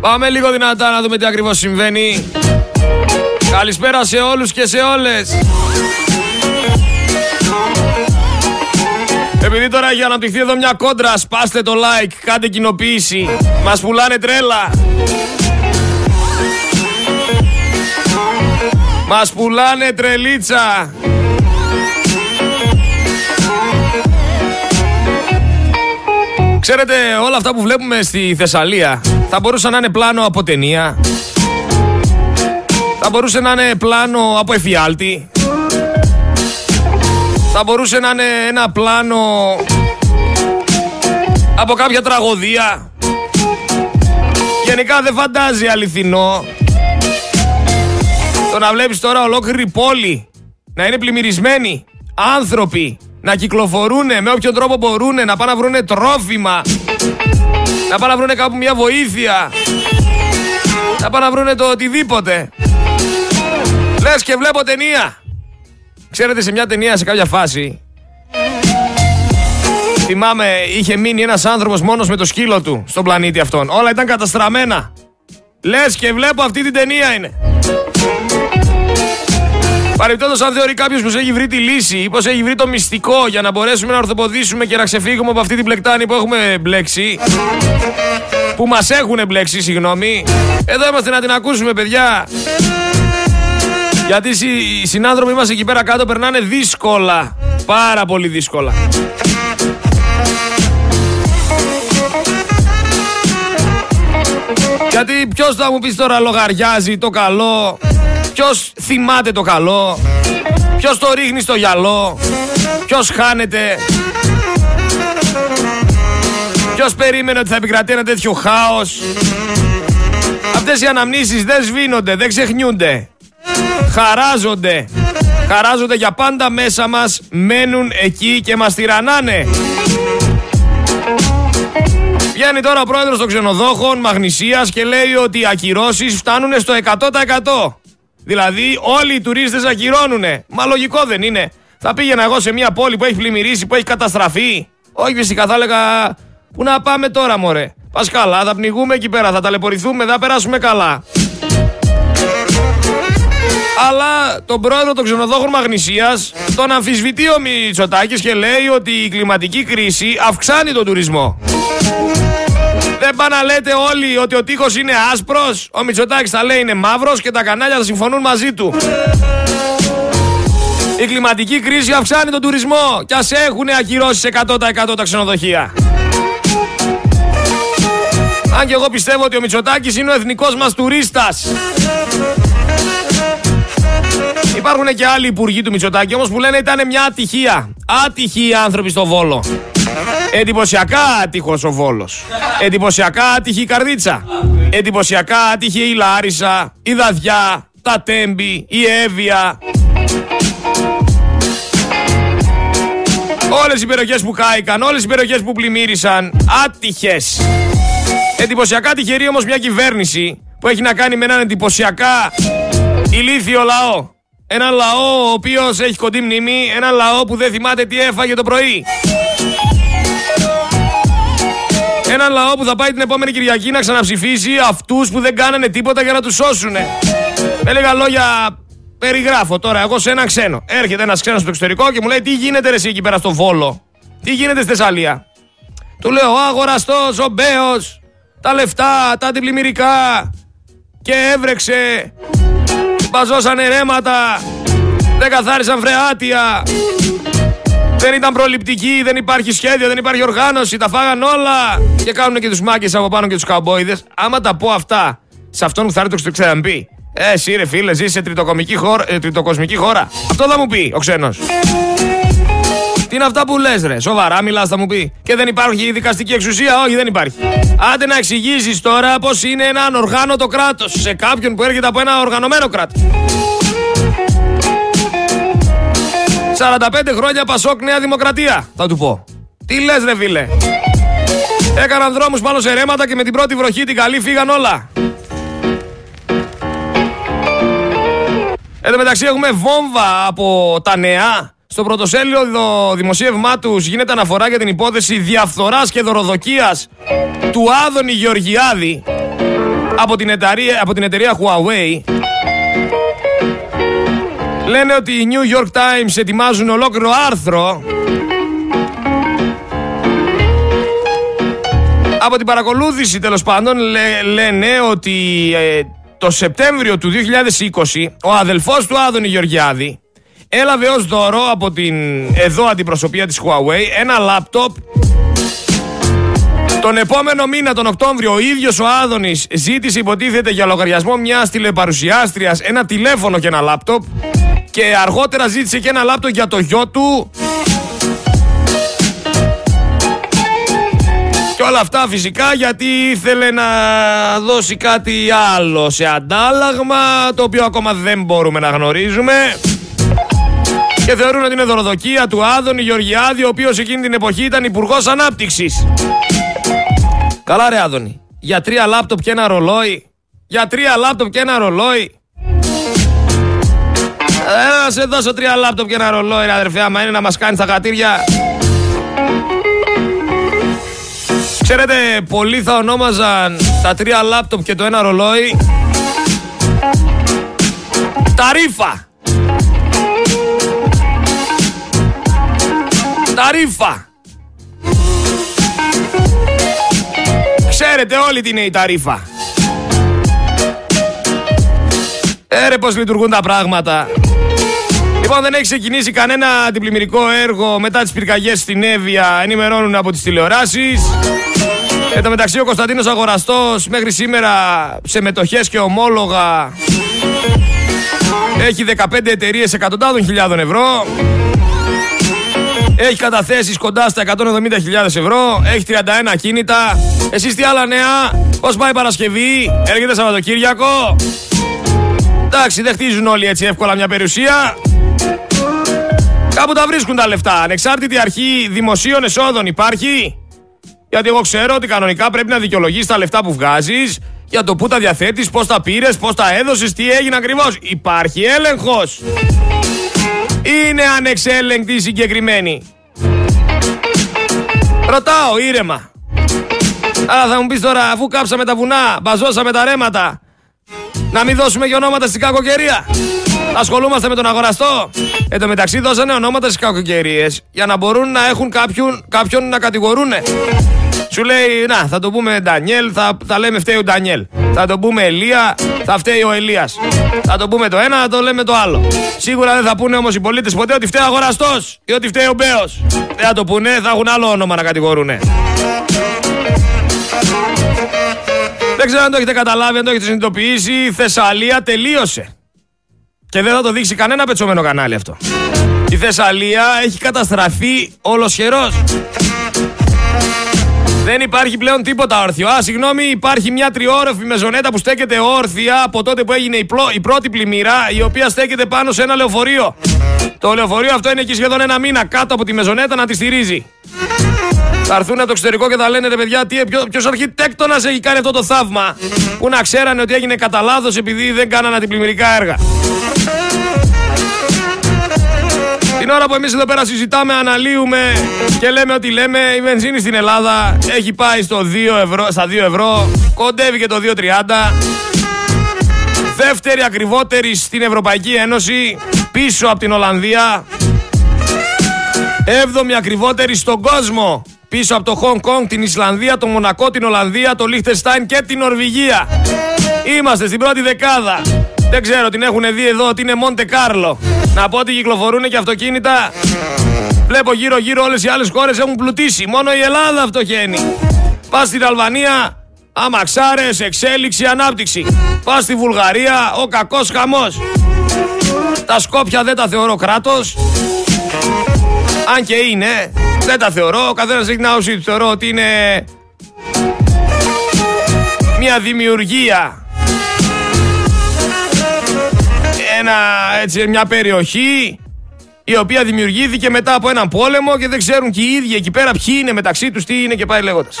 Πάμε λίγο δυνατά να δούμε τι ακριβώς συμβαίνει. Καλησπέρα σε όλους και σε όλες. Επειδή τώρα έχει αναπτυχθεί εδώ μια κόντρα, σπάστε το like, κάντε κοινοποίηση. Μας πουλάνε τρέλα. Μας πουλάνε τρελίτσα. Ξέρετε, όλα αυτά που βλέπουμε στη Θεσσαλία θα μπορούσαν να είναι πλάνο από ταινία. Θα μπορούσε να είναι πλάνο από εφιάλτη. Θα μπορούσε να είναι ένα πλάνο από κάποια τραγωδία. Γενικά δεν φαντάζει αληθινό το να βλέπεις τώρα ολόκληρη πόλη να είναι πλημμυρισμένη άνθρωποι να κυκλοφορούν με όποιον τρόπο μπορούν, να πάνε να βρουν τρόφιμα, να πάνε να βρουν κάπου μια βοήθεια, να πάνε να βρουν το οτιδήποτε. Λες και βλέπω ταινία. Ξέρετε σε μια ταινία σε κάποια φάση Θυμάμαι είχε μείνει ένας άνθρωπος μόνος με το σκύλο του στον πλανήτη αυτόν Όλα ήταν καταστραμμένα Λες και βλέπω αυτή την ταινία είναι Παρεμπιπτόντως, αν θεωρεί κάποιος πως έχει βρει τη λύση ή πως έχει βρει το μυστικό για να μπορέσουμε να ορθοποδήσουμε και να ξεφύγουμε από αυτή την πλεκτάνη που έχουμε μπλέξει. Που μας έχουν μπλέξει, συγγνώμη. Εδώ είμαστε να την ακούσουμε, παιδιά. Γιατί οι συνάνθρωποι μας εκεί πέρα κάτω περνάνε δύσκολα. Πάρα πολύ δύσκολα. Γιατί ποιος θα μου πεις τώρα λογαριάζει το καλό, ποιος θυμάται το καλό, ποιος το ρίχνει στο γυαλό, ποιος χάνεται, ποιος περίμενε ότι θα επικρατεί ένα τέτοιο χάος. Αυτές οι αναμνήσεις δεν σβήνονται, δεν ξεχνιούνται χαράζονται. Χαράζονται για πάντα μέσα μας, μένουν εκεί και μας τυραννάνε. Βγαίνει τώρα ο πρόεδρος των ξενοδόχων Μαγνησίας και λέει ότι οι ακυρώσεις φτάνουν στο 100%. Δηλαδή όλοι οι τουρίστες ακυρώνουνε. Μα λογικό δεν είναι. Θα πήγαινα εγώ σε μια πόλη που έχει πλημμυρίσει, που έχει καταστραφεί. Όχι φυσικά θα έλεγα Πού να πάμε τώρα μωρέ; Πας καλά, θα πνιγούμε εκεί πέρα, θα ταλαιπωρηθούμε, θα περάσουμε καλά αλλά τον πρόεδρο των ξενοδόχων Μαγνησίας τον αμφισβητεί ο Μητσοτάκης και λέει ότι η κλιματική κρίση αυξάνει τον τουρισμό. Δεν πάνε να λέτε όλοι ότι ο τείχος είναι άσπρος, ο Μητσοτάκης θα λέει είναι μαύρος και τα κανάλια θα συμφωνούν μαζί του. Η κλιματική κρίση αυξάνει τον τουρισμό και ας έχουν ακυρώσεις 100% τα ξενοδοχεία. Αν και εγώ πιστεύω ότι ο Μητσοτάκης είναι ο εθνικός μας τουρίστας. Υπάρχουν και άλλοι υπουργοί του Μητσοτάκη όμως που λένε ήταν μια ατυχία. Άτυχοι άνθρωποι στο Βόλο. Εντυπωσιακά άτυχος ο Βόλος. Εντυπωσιακά άτυχη η Καρδίτσα. Εντυπωσιακά άτυχη η Λάρισα, η Δαδιά, τα Τέμπη, η Εύβοια. Όλες οι περιοχές που κάηκαν, όλες οι περιοχές που πλημμύρισαν, άτυχες. Εντυπωσιακά τυχερή όμως μια κυβέρνηση που έχει να κάνει με έναν εντυπωσιακά ηλίθιο λαό. Ένα λαό ο οποίος έχει κοντή μνήμη, ένα λαό που δεν θυμάται τι έφαγε το πρωί. Ένα λαό που θα πάει την επόμενη Κυριακή να ξαναψηφίσει αυτούς που δεν κάνανε τίποτα για να τους σώσουν. Με λίγα λόγια, περιγράφω τώρα εγώ σε έναν ξένο. Έρχεται ένας ξένος στο εξωτερικό και μου λέει: Τι γίνεται ρε εσύ εκεί πέρα στο Βόλο, Τι γίνεται στη Θεσσαλία; Του λέω: Ο αγοραστός, ο Μπέος, τα λεφτά, τα αντιπλημμυρικά. Και έβρεξε Μπαζώσανε ρέματα. Δεν καθάρισαν φρεάτια. Δεν ήταν προληπτική, δεν υπάρχει σχέδιο, δεν υπάρχει οργάνωση. Τα φάγαν όλα. Και κάνουν και τους μάγκε από πάνω και τους καμπόιδε. Άμα τα πω αυτά σε αυτόν που θα έρθει το ξαναπεί. Ε, εσύ ρε φίλε, ζεις σε χώρα, ε, τριτοκοσμική χώρα. Αυτό θα μου πει ο ξένος. Τι είναι αυτά που λες, ρε; Σοβαρά μιλάς, θα μου πει. Και δεν υπάρχει δικαστική εξουσία; Όχι, δεν υπάρχει. Άντε να εξηγήσεις τώρα πώς είναι ένα ανοργάνωτο κράτος σε κάποιον που έρχεται από ένα οργανωμένο κράτος. 45 χρόνια Πασόκ Νέα Δημοκρατία, θα του πω. Τι λες, ρε φίλε; Έκαναν δρόμους πάνω σε ρέματα και με την πρώτη βροχή την καλή φύγαν όλα. Εν τω μεταξύ έχουμε βόμβα από τα νέα στο πρωτοσέλιδο δημοσίευμά τους γίνεται αναφορά για την υπόθεση διαφθοράς και δωροδοκίας του Άδωνη Γεωργιάδη. από την εταιρεία, από την εταιρεία Huawei λένε ότι οι New York Times ετοιμάζουν ολόκληρο άρθρο από την παρακολούθηση τέλος πάντων λένε ότι ε, το Σεπτέμβριο του 2020 ο αδελφός του Άδωνη Γεωργιάδη έλαβε ως δώρο από την εδώ αντιπροσωπεία της Huawei ένα λάπτοπ. Τον επόμενο μήνα, τον Οκτώβριο, ο ίδιος ο Άδωνης ζήτησε υποτίθεται για λογαριασμό μιας τηλεπαρουσιάστριας ένα τηλέφωνο και ένα λάπτοπ και αργότερα ζήτησε και ένα λάπτοπ για το γιο του Και όλα αυτά φυσικά γιατί ήθελε να δώσει κάτι άλλο σε αντάλλαγμα το οποίο ακόμα δεν μπορούμε να γνωρίζουμε και θεωρούν ότι είναι δωροδοκία του Άδωνη Γεωργιάδη ο οποίος εκείνη την εποχή ήταν υπουργός Ανάπτυξης. Καλά ρε Άδωνη, για τρία λάπτοπ και ένα ρολόι, για τρία λάπτοπ και ένα ρολόι. Ε, να σε δώσω τρία λάπτοπ και ένα ρολόι ρε αδερφέ άμα είναι να μας κάνει τα κατήρια. Ξέρετε, πολλοί θα ονόμαζαν τα τρία λάπτοπ και το ένα ρολόι Ταρίφα. Ταρίφα. Ξέρετε όλοι τι είναι η ταρίφα. Έρε πως λειτουργούν τα πράγματα. Λοιπόν, δεν έχει ξεκινήσει κανένα αντιπλημμυρικό έργο μετά τις πυρκαγιές στην Εύβοια, ενημερώνουν από τις τηλεοράσεις. Εν τω μεταξύ ο Κωνσταντίνος Αγοραστός μέχρι σήμερα σε μετοχές και ομόλογα έχει 15 εταιρείες εκατοντάδων χιλιάδων ευρώ. Έχει καταθέσεις κοντά στα 170.000 ευρώ. Έχει 31 κίνητα. Εσείς τι άλλα νέα; Πώς πάει η Παρασκευή; Έρχεται Σαββατοκύριακο. Εντάξει, δεν χτίζουν όλοι έτσι εύκολα μια περιουσία. Κάπου τα βρίσκουν τα λεφτά. Ανεξάρτητη αρχή δημοσίων εσόδων υπάρχει; Γιατί εγώ ξέρω ότι κανονικά πρέπει να δικαιολογείς τα λεφτά που βγάζεις για το πού τα διαθέτεις, πώς τα πήρες, πώς τα έδωσες, τι έγινε ακριβώς. Υπάρχει έλεγχος. Είναι ανεξέλεγκτη η συγκεκριμένη. Ρωτάω ήρεμα. Αλλά θα μου πεις τώρα, αφού κάψαμε τα βουνά, μπαζώσαμε τα ρέματα, να μην δώσουμε και ονόματα στην κακοκαιρία. Ασχολούμαστε με τον αγοραστό. Εν τω μεταξύ δώσανε ονόματα στις κακοκαιρίες για να μπορούν να έχουν κάποιον, κάποιον να κατηγορούν. Σου λέει, να, θα το πούμε Ντανιέλ, θα, θα λέμε φταίει ο Ντανιέλ. Θα το πούμε Ελία, θα φταίει ο Ελίας. Θα το πούμε το ένα, θα το λέμε το άλλο. Σίγουρα δεν θα πούνε όμως οι πολίτες ποτέ ότι φταίει ο αγοραστός ή ότι φταίει ο Μπέος. Δεν θα το πούνε, θα έχουν άλλο όνομα να κατηγορούνε. Δεν ξέρω αν το έχετε καταλάβει, αν το έχετε συνειδητοποιήσει. Η Θεσσαλία τελείωσε. Και δεν θα το δείξει κανένα πετσόμενο κανάλι αυτό. Η Θεσσαλία έχει καταστραφεί ολοσχερός. Δεν υπάρχει πλέον τίποτα όρθιο. Α, συγγνώμη, υπάρχει μια τριόροφη μεζονέτα που στέκεται όρθια από τότε που έγινε η, η πρώτη πλημμύρα, η οποία στέκεται πάνω σε ένα λεωφορείο. Το λεωφορείο αυτό είναι εκεί σχεδόν ένα μήνα κάτω από τη μεζονέτα να τη στηρίζει. Θα έρθουν από το εξωτερικό και θα λένε ρε παιδιά, τι, ποιο, ποιος αρχιτέκτονας έχει κάνει αυτό το θαύμα. Που να ξέρανε ότι έγινε κατά λάθος επειδή δεν κάνανε αντιπλημμυρικά έργα. Την ώρα που εμείς εδώ πέρα συζητάμε, αναλύουμε και λέμε ότι λέμε, η βενζίνη στην Ελλάδα έχει πάει στο 2 ευρώ, στα 2 ευρώ, κοντεύει και το 2,30. Δεύτερη ακριβότερη στην Ευρωπαϊκή Ένωση, πίσω από την Ολλανδία. Έβδομη ακριβότερη στον κόσμο, πίσω από το Χονγκ Κονγκ, την Ισλανδία, το Μονακό, την Ολλανδία, το Λίχτεστάιν και την Νορβηγία. Είμαστε στην πρώτη δεκάδα. Δεν ξέρω, την έχουν δει εδώ ότι είναι Μοντε Κάρλο. Να πω ότι κυκλοφορούν και αυτοκίνητα. Βλέπω γύρω-γύρω όλες οι άλλες χώρες έχουν πλουτίσει. Μόνο η Ελλάδα φτωχαίνει. Πας στην Αλβανία, αμαξάρε, εξέλιξη, ανάπτυξη. Πας στη Βουλγαρία, ο κακός χαμός. Τα Σκόπια δεν τα θεωρώ κράτος. Αν και είναι, δεν τα θεωρώ. Ο καθένας έχει την άποψή του. Θεωρώ ότι είναι μια δημιουργία ένα, έτσι, μια περιοχή η οποία δημιουργήθηκε μετά από έναν πόλεμο και δεν ξέρουν και οι ίδιοι εκεί πέρα ποιοι είναι μεταξύ τους, τι είναι και πάει λέγοντας.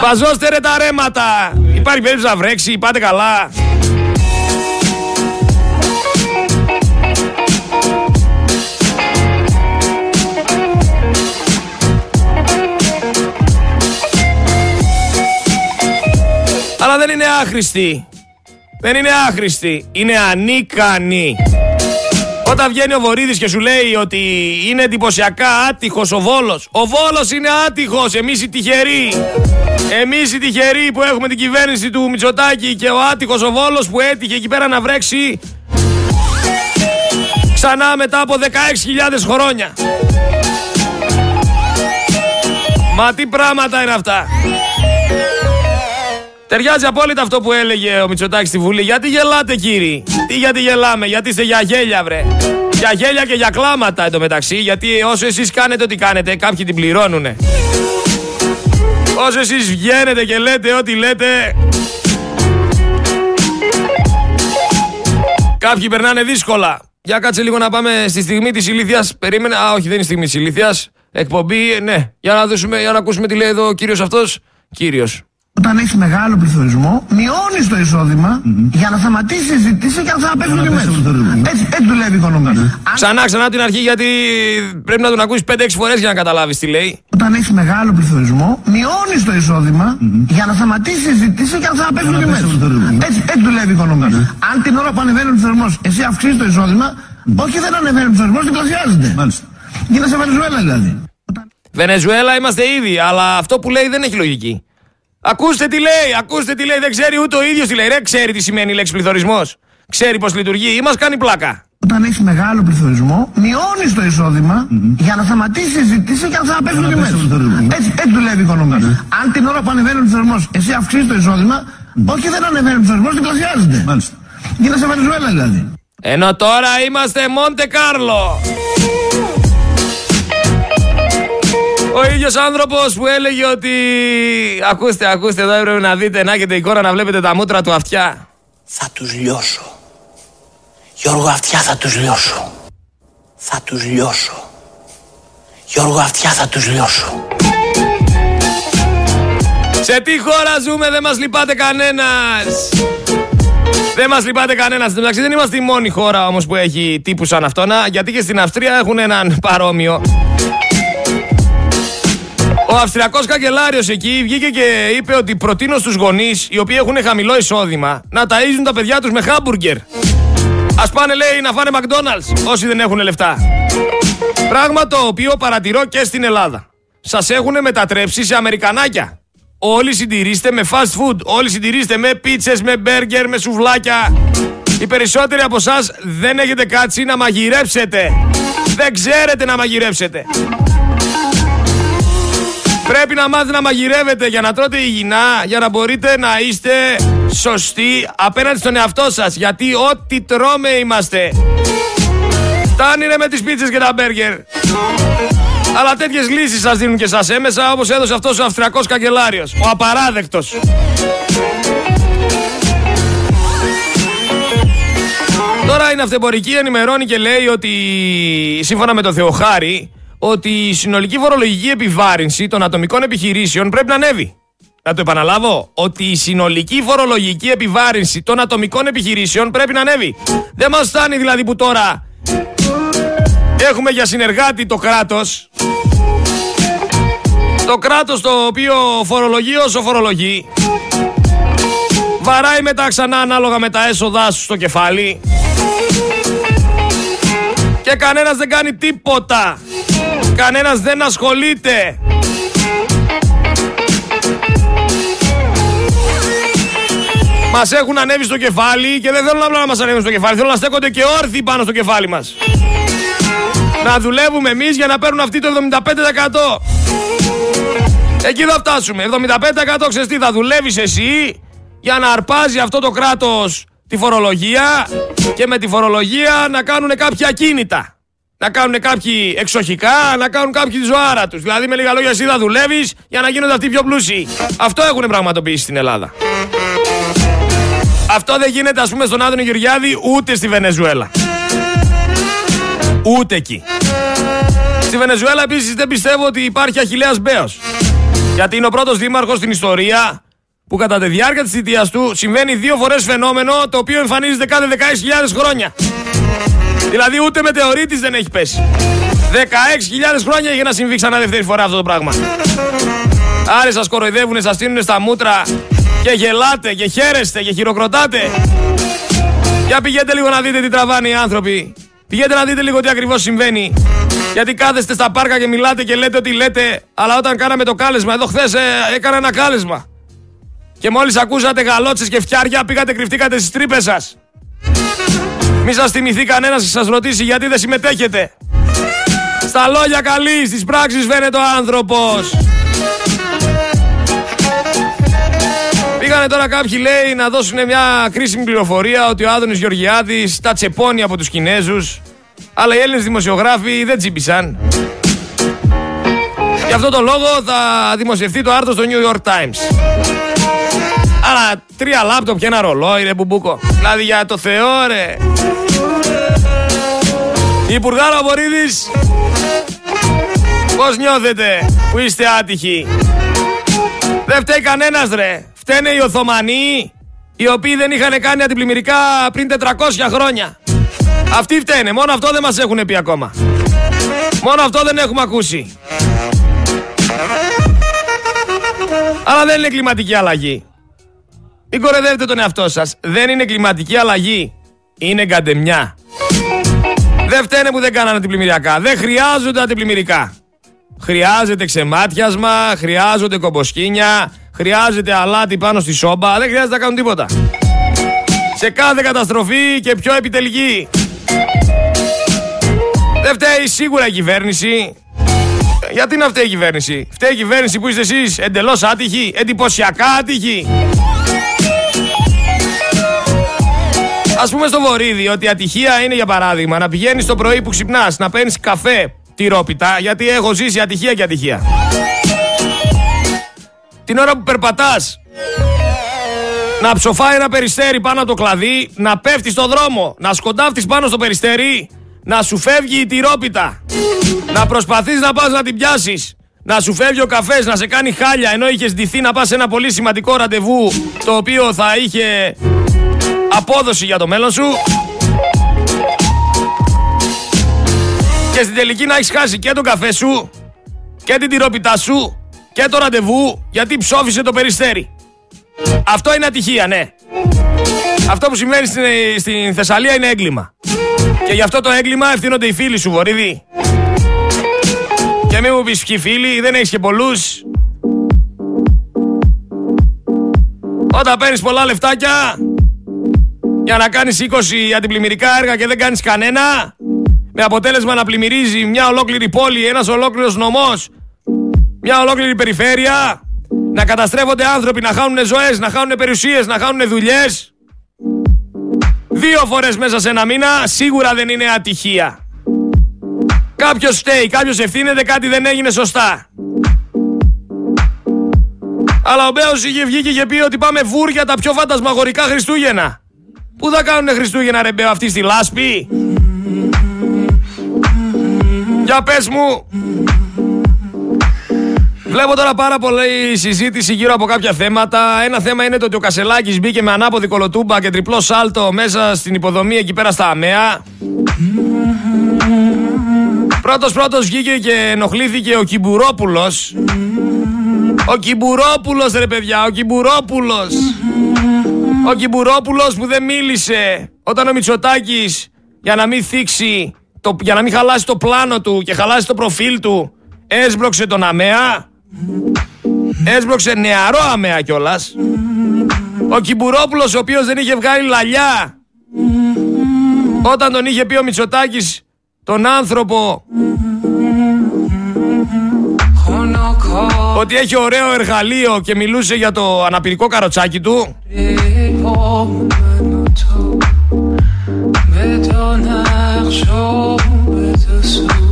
Παζώστε ρε τα ρέματα! Υπάρχει περίπτωση να βρέξει, πάτε καλά. Αλλά δεν είναι άχρηστη. Δεν είναι άχρηστη. Είναι ανίκανη. Όταν βγαίνει ο Βορύδης και σου λέει ότι είναι εντυπωσιακά άτυχος ο Βόλος. Ο Βόλος είναι άτυχος, εμείς οι τυχεροί. Εμείς οι τυχεροί που έχουμε την κυβέρνηση του Μητσοτάκη και ο άτυχος ο Βόλος που έτυχε εκεί πέρα να βρέξει ξανά μετά από 16.000 χρόνια. Μα τι πράγματα είναι αυτά. Ταιριάζει απόλυτα αυτό που έλεγε ο Μητσοτάκης στη Βουλή. Γιατί γελάτε κύριοι; Τι γιατί γελάμε; Γιατί είστε για γέλια βρε. Για γέλια και για κλάματα εντωμεταξύ. Γιατί όσο εσείς κάνετε ό,τι κάνετε κάποιοι την πληρώνουνε. Όσο εσείς βγαίνετε και λέτε ό,τι λέτε Κάποιοι περνάνε δύσκολα. Για κάτσε λίγο να πάμε στη στιγμή της ηλίθιας. Περίμενε. Α, όχι, δεν είναι στιγμή της ηλίθιας. Εκπομπή, ναι. Για να, δώσουμε, για να ακούσουμε τι λέει εδώ ο κύριος αυτός. Κύριος. Όταν έχεις μεγάλο πληθωρισμό, μειώνεις το εισόδημα mm-hmm. για να σταματήσεις η ζήτηση και να ξαναπέσουν οι τιμέ. Έτσι, έτσι δουλεύει η οικονομία. Mm-hmm. Ξανά, ξανά την αρχή, γιατί πρέπει να τον ακούσεις 5-6 φορές για να καταλάβεις τι λέει. Όταν έχεις μεγάλο πληθωρισμό, μειώνεις το εισόδημα mm-hmm. για να σταματήσεις η ζήτηση και να ξαναπέσουν οι τιμέ. Έτσι, έτσι δουλεύει η οικονομία. Αν την ώρα που ανεβαίνει ο πληθωρισμό, εσύ αυξήσεις το εισόδημα, όχι δεν ανεβαίνει ο πληθωρισμό, διπλασιάζεται. Γίνεσαι Βενεζουέλα δηλαδή. Βενεζουέλα είμαστε ήδη, αλλά αυτό που λέει δεν έχει λογική. Ακούστε τι λέει, ακούστε τι λέει. Δεν ξέρει ούτε ο ίδιος τι λέει. Ρε, ξέρει τι σημαίνει η λέξη πληθωρισμός. Ξέρει πώς λειτουργεί ή μας κάνει πλάκα. Όταν έχεις μεγάλο πληθωρισμό, μειώνεις το εισόδημα mm-hmm. για να σταματήσεις η ζήτηση και να ξαναπέσουν οι τιμές. Έτσι, έτσι δουλεύει η οικονομία. Mm-hmm. Αν την ώρα που ανεβαίνει ο πληθωρισμός, εσύ αυξήσεις το εισόδημα, mm-hmm. όχι δεν ανεβαίνει ο πληθωρισμός, διπλασιάζεται. Μάλιστα. Γίνεσαι Βενεζουέλα δηλαδή. Ενώ τώρα είμαστε Μοντε Κάρλο. Ο ίδιος άνθρωπος που έλεγε ότι. Ακούστε, ακούστε, εδώ έπρεπε να δείτε, να έχετε εικόνα να βλέπετε τα μούτρα του αυτιά. Θα τους λιώσω. Γιώργο αυτιά θα τους λιώσω. Θα τους λιώσω. Γιώργο αυτιά θα τους λιώσω. Σε τι χώρα ζούμε, δεν μας λυπάται κανένας. Δεν μας λυπάται κανένας. Στην μεταξύ δεν είμαστε η μόνη χώρα όμως που έχει τύπους σαν αυτόνα, γιατί και στην Αυστρία έχουν έναν παρόμοιο. Ο Αυστριακός καγκελάριος εκεί βγήκε και είπε ότι προτείνω στους γονείς, οι οποίοι έχουν χαμηλό εισόδημα, να ταΐζουν τα παιδιά τους με χάμπουργκερ. Α πάνε, λέει, να φάνε McDonald's όσοι δεν έχουν λεφτά. Πράγμα το οποίο παρατηρώ και στην Ελλάδα. Σας έχουν μετατρέψει σε Αμερικανάκια. Όλοι συντηρήστε με fast food. Όλοι συντηρήστε με πίτσες, με μπέργκερ, με σουβλάκια. Οι περισσότεροι από εσάς δεν έχετε κάτσει να μαγειρέψετε. Δεν ξέρετε να μαγειρέψετε. Πρέπει να μάθετε να μαγειρεύετε για να τρώτε υγιεινά, για να μπορείτε να είστε σωστοί απέναντι στον εαυτό σας. Γιατί ό,τι τρώμε είμαστε. Φτάνει με τις πίτσες και τα μπέργκερ. Αλλά τέτοιες λύσεις σας δίνουν και σας έμεσα όπως έδωσε αυτός ο Αυστριακός καγκελάριος. Ο απαράδεκτος. Τώρα η ναυτεμπορική ενημερώνει και λέει ότι σύμφωνα με τον Θεοχάρη ότι η συνολική φορολογική επιβάρυνση των ατομικών επιχειρήσεων πρέπει να ανέβει. Να το επαναλάβω, ότι η συνολική φορολογική επιβάρυνση των ατομικών επιχειρήσεων πρέπει να ανέβει. Δεν μας φτάνει δηλαδή που τώρα έχουμε για συνεργάτη το κράτος το κράτος το οποίο φορολογεί όσο φορολογεί βαράει μετά ξανά ανάλογα με τα έσοδά σου στο κεφάλι και κανένας δεν κάνει τίποτα κανένας δεν ασχολείται Μας έχουν ανέβει στο κεφάλι και δεν θέλουν απλά να μας ανέβουν στο κεφάλι Θέλουν να στέκονται και όρθιοι πάνω στο κεφάλι μας Να δουλεύουμε εμείς για να παίρνουν αυτοί το 75% Εκεί θα φτάσουμε. 75% ξέρεις τι θα δουλεύεις εσύ για να αρπάζει αυτό το κράτος τη φορολογία και με τη φορολογία να κάνουν κάποια κίνητα. Να κάνουν κάποιοι εξοχικά, να κάνουν κάποιοι τη ζωάρα τους. Δηλαδή με λίγα λόγια εσύ θα δουλεύεις για να γίνονται αυτοί πιο πλούσιοι. Αυτό έχουν πραγματοποιήσει στην Ελλάδα. Αυτό δεν γίνεται ας πούμε στον Άδωνο Γεωργιάδη ούτε στη Βενεζουέλα. Ούτε εκεί. Στη Βενεζουέλα επίσης δεν πιστεύω ότι υπάρχει αχιλέας μπέος. Γιατί είναι ο πρώτος δήμαρχος στην ιστορία που κατά τη διάρκεια της θητείας του συμβαίνει δύο φορές φαινόμενο το οποίο εμφανίζεται κάθε 16.000 χρόνια. Δηλαδή ούτε μετεωρίτης δεν έχει πέσει. 16.000 χρόνια για να συμβεί ξανά δεύτερη φορά αυτό το πράγμα. Άρα σας κοροϊδεύουν, σας στείλουν στα μούτρα Και γελάτε και χαίρεστε και χειροκροτάτε. Για πηγαίνετε λίγο να δείτε τι τραβάνε οι άνθρωποι. Πηγαίνετε να δείτε λίγο τι ακριβώς συμβαίνει. Γιατί κάθεστε στα πάρκα και μιλάτε και λέτε ό,τι λέτε, αλλά όταν κάναμε το κάλεσμα, εδώ χθες ε, έκανα ένα κάλεσμα. Και μόλις ακούσατε γαλότσες και φτιάρια, πήγατε κρυφτήκατε στις τρύπες σας. Μη σας θυμηθεί κανένας και σας ρωτήσει γιατί δεν συμμετέχετε. Στα λόγια καλής, στις πράξεις φαίνεται ο άνθρωπος. Πήγανε τώρα κάποιοι λέει να δώσουν μια κρίσιμη πληροφορία ότι ο Άδωνης Γεωργιάδης τα τσεπώνει από τους Κινέζους αλλά οι Έλληνες δημοσιογράφοι δεν τσίπησαν. Γι' αυτό το λόγο θα δημοσιευτεί το άρθρο στο New York Times. Αλλά τρία λάπτοπ και ένα ρολόι ρε μπουμπούκο. Δηλαδή για το Θεό ρε. Υπουργάρα Βορύδης, πώς νιώθετε που είστε άτυχοι; Δεν φταίει κανένας ρε. Φταίνε οι Οθωμανοί, οι οποίοι δεν είχαν κάνει αντιπλημμυρικά πριν 400 χρόνια. Αυτοί φταίνε. Μόνο αυτό δεν μας έχουν πει ακόμα. Μόνο αυτό δεν έχουμε ακούσει. Αλλά δεν είναι κλιματική αλλαγή. Μην κορεδεύετε τον εαυτό σας. Δεν είναι κλιματική αλλαγή. Είναι γκαντεμιά. Δεν φταίνε που δεν κάνανε αντιπλημμυριακά. Δεν χρειάζονται αντιπλημμυρικά. Χρειάζεται ξεμάτιασμα, χρειάζονται κομποσκίνια, χρειάζεται αλάτι πάνω στη σόμπα. Δεν χρειάζεται να κάνουν τίποτα. Σε κάθε καταστροφή και πιο επιτελική. Δεν φταίει σίγουρα η κυβέρνηση. Γιατί να φταίει η κυβέρνηση; Φταίει η κυβέρνηση που είστε εσείς εντελώς άτυχοι, εντυπωσιακά άτυχοι. Ας πούμε στο Βορύδι ότι η ατυχία είναι για παράδειγμα να πηγαίνεις το πρωί που ξυπνάς, να παίρνεις καφέ τυρόπιτα, γιατί έχω ζήσει ατυχία και ατυχία. Την ώρα που περπατάς, να ψοφάει ένα περιστέρι πάνω από το κλαδί, να πέφτεις στο δρόμο, να σκοντάφτεις πάνω στο περιστέρι, να σου φεύγει η τυρόπιτα, να προσπαθείς να πας να την πιάσεις, να σου φεύγει ο καφές, να σε κάνει χάλια ενώ είχες ντυθεί να πας σε ένα πολύ σημαντικό ραντεβού το οποίο θα είχε απόδοση για το μέλλον σου και στην τελική να έχεις χάσει και τον καφέ σου και την τυρόπιτά σου και το ραντεβού γιατί ψόφισε το περιστέρι. Αυτό είναι ατυχία, ναι. Αυτό που συμβαίνει στην, στην Θεσσαλία είναι έγκλημα. Και γι' αυτό το έγκλημα ευθύνονται οι φίλοι σου, Βορύδη. Και μην μου πεις ποιοι φίλοι, δεν έχεις και πολλούς. Όταν παίρνεις πολλά λεφτάκια για να κάνεις 20 αντιπλημμυρικά έργα και δεν κάνεις κανένα, με αποτέλεσμα να πλημμυρίζει μια ολόκληρη πόλη, ένας ολόκληρος νομός, μια ολόκληρη περιφέρεια, να καταστρέφονται άνθρωποι, να χάνουν ζωές, να χάνουν περιουσίες, να χάνουν δουλειές. Δύο φορές μέσα σε ένα μήνα σίγουρα δεν είναι ατυχία. Κάποιος φταίει, κάποιος ευθύνεται, κάτι δεν έγινε σωστά. Αλλά ο Μπέος είχε βγει και είχε πει ότι πάμε βούρια τα πιο φαντασμαγορικά Χριστούγεννα. Πού θα κάνουνε Χριστούγεννα ρε Μπέο αυτή στη λάσπη; Για πες μου. Βλέπω τώρα πάρα πολύ συζήτηση γύρω από κάποια θέματα. Ένα θέμα είναι το ότι ο Κασελάκης μπήκε με ανάποδη κολοτούμπα και τριπλό σάλτο μέσα στην υποδομή εκεί πέρα στα ΑΜΕΑ. Πρώτος πρώτος βγήκε και ενοχλήθηκε ο Κιμπουρόπουλος. Ο Κιμπουρόπουλος ρε παιδιά, ο Κιμπουρόπουλος. Ο Κιμπουρόπουλος που δεν μίλησε όταν ο Μητσοτάκης για να μην θίξει, το, για να μην χαλάσει το πλάνο του και χαλάσει το προφίλ του, έσπρωξε τον ΑΜΕΑ. Έσπρωξε νεαρό ΑΜΕΑ κιόλας. Ο Κιμπουρόπουλος ο οποίος δεν είχε βγάλει λαλιά όταν τον είχε πει ο Μητσοτάκης τον άνθρωπο ότι έχει ωραίο εργαλείο και μιλούσε για το αναπηρικό καροτσάκι του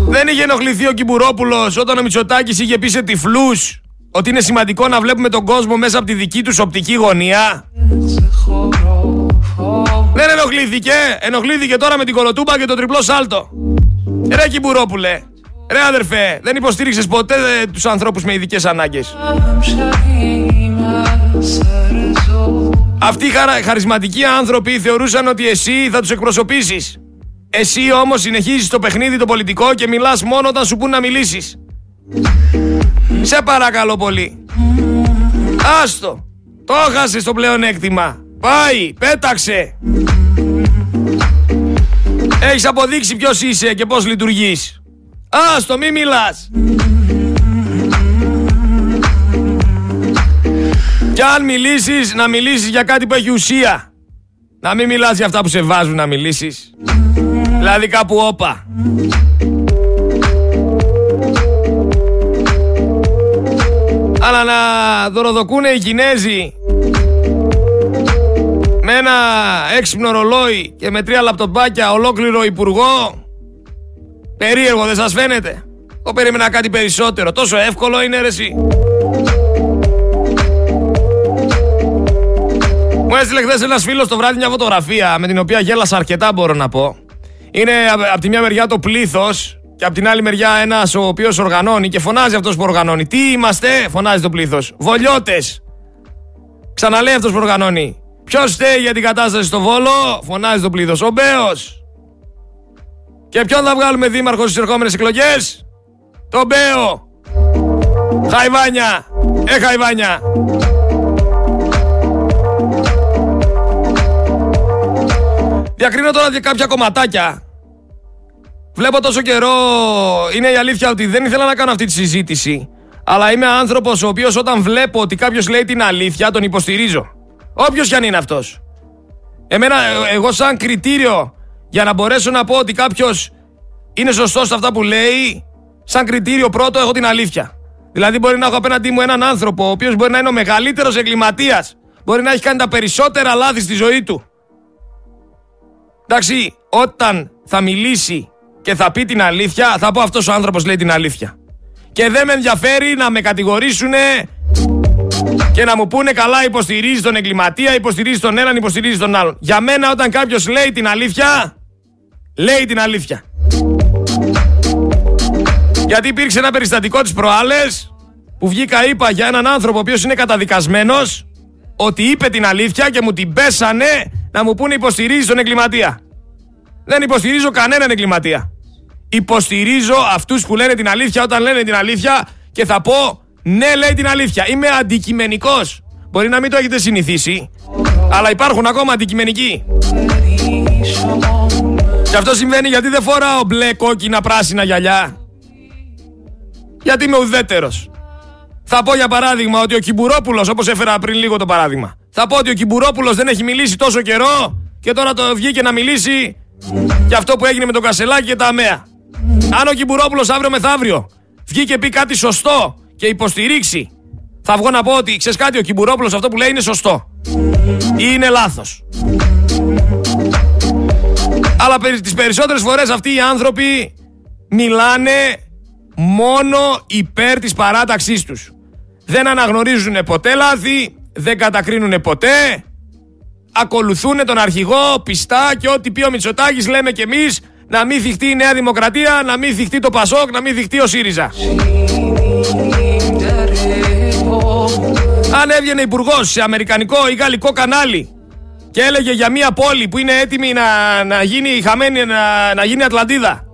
δεν είχε ενοχληθεί ο Κιμπουρόπουλος όταν ο Μητσοτάκης είχε πει σε τυφλούς ότι είναι σημαντικό να βλέπουμε τον κόσμο μέσα από τη δική τους οπτική γωνία. Δεν ενοχλήθηκε. Ενοχλήθηκε τώρα με την κολοτούμπα και το τριπλό σάλτο. Ρε Κιμπουρόπουλε. Ρε αδερφέ, δεν υποστήριξες ποτέ ε, τους ανθρώπους με ειδικές ανάγκες. Αυτοί οι χαρισματικοί άνθρωποι θεωρούσαν ότι εσύ θα τους εκπροσωπήσεις. Εσύ όμως συνεχίζεις το παιχνίδι το πολιτικό και μιλάς μόνο όταν σου πούν να μιλήσεις. Σε παρακαλώ πολύ. Άστο. Το έχασες το πλεονέκτημα. Πάει, πέταξε. Έχεις αποδείξει ποιος είσαι και πώς λειτουργείς. Άστο, μη μιλάς. Κι αν μιλήσεις, να μιλήσεις για κάτι που έχει ουσία. Να μην μιλάς για αυτά που σε βάζουν να μιλήσεις. Δηλαδή κάπου όπα. Αλλά να δωροδοκούν οι Κινέζοι με ένα έξυπνο ρολόι και με τρία λαπτοπάκια ολόκληρο υπουργό. Περίεργο δεν σας φαίνεται; Εγώ περίμενα κάτι περισσότερο. Τόσο εύκολο είναι ρε εσύ. Μου έστειλε χθες ένας φίλος το βράδυ μια φωτογραφία με την οποία γέλασα αρκετά, μπορώ να πω. Είναι από τη μια μεριά το πλήθος και από την άλλη μεριά ένας ο οποίος οργανώνει και φωνάζει αυτός που οργανώνει. Τι είμαστε, φωνάζει το πλήθος. Βολιώτες. Ξαναλέει αυτός που οργανώνει. Ποιος φταίει για την κατάσταση στο Βόλο, φωνάζει το πλήθος. Ο Μπέος. Και ποιον θα βγάλουμε δήμαρχος στις ερχόμενες εκλογές, Το Μπέο. Χαϊβάνια. Ε, Χαϊβάνια. Διακρίνω τώρα και κάποια κομματάκια. Βλέπω τόσο καιρό, είναι η αλήθεια ότι δεν ήθελα να κάνω αυτή τη συζήτηση. Αλλά είμαι άνθρωπος ο οποίος όταν βλέπω ότι κάποιος λέει την αλήθεια, τον υποστηρίζω. Όποιος κι αν είναι αυτός. Εμένα, εγώ σαν κριτήριο για να μπορέσω να πω ότι κάποιος είναι σωστός σε αυτά που λέει, σαν κριτήριο πρώτο έχω την αλήθεια. Δηλαδή, μπορεί να έχω απέναντί μου έναν άνθρωπο ο οποίος μπορεί να είναι ο μεγαλύτερος εγκληματίας. Μπορεί να έχει κάνει τα περισσότερα λάθη στη ζωή του. Εντάξει, όταν θα μιλήσει και θα πει την αλήθεια, θα πω αυτός ο άνθρωπος λέει την αλήθεια. Και δεν με ενδιαφέρει να με κατηγορήσουν και να μου πούνε καλά υποστηρίζει τον εγκληματία, υποστηρίζει τον έναν, υποστηρίζει τον άλλον. Για μένα όταν κάποιος λέει την αλήθεια, λέει την αλήθεια. Γιατί υπήρξε ένα περιστατικό τις προάλλες που βγήκα είπα για έναν άνθρωπο ο οποίος είναι καταδικασμένος ότι είπε την αλήθεια και μου την πέσανε να μου πούνε υποστηρίζεις τον εγκληματία. Δεν υποστηρίζω κανέναν εγκληματία. Υποστηρίζω αυτούς που λένε την αλήθεια όταν λένε την αλήθεια και θα πω ναι, λέει την αλήθεια. Είμαι αντικειμενικός. Μπορεί να μην το έχετε συνηθίσει, αλλά υπάρχουν ακόμα αντικειμενικοί. Και αυτό συμβαίνει γιατί δεν φοράω μπλε, κόκκινα, πράσινα γυαλιά. Γιατί είμαι ουδέτερος. Θα πω για παράδειγμα ότι ο Κιμπουρόπουλος, όπως έφερα πριν λίγο το παράδειγμα, θα πω ότι ο Κιμπουρόπουλος δεν έχει μιλήσει τόσο καιρό και τώρα το βγήκε να μιλήσει για αυτό που έγινε με τον Κασελάκη και τα ΑΜΕΑ. Αν ο Κιμπουρόπουλος αύριο μεθαύριο βγει και πει κάτι σωστό και υποστηρίξει, θα βγω να πω ότι ξέρεις κάτι, ο Κιμπουρόπουλος αυτό που λέει είναι σωστό. Ή είναι λάθος. Αλλά τις περισσότερες φορές αυτοί οι άνθρωποι μιλάνε μόνο υπέρ της παράταξής τους. Δεν αναγνωρίζουν ποτέ λάθη, δεν κατακρίνουν ποτέ, ακολουθούν τον αρχηγό πιστά και ό,τι πει ο Μητσοτάκης λέμε κι εμείς να μην θυχτεί η Νέα Δημοκρατία, να μην θυχτεί το Πασόκ, να μην θυχτεί ο ΣΥΡΙΖΑ. Αν έβγαινε υπουργός σε αμερικανικό ή γαλλικό κανάλι και έλεγε για μια πόλη που είναι έτοιμη να, να γίνει χαμένη, να, να γίνει Ατλαντίδα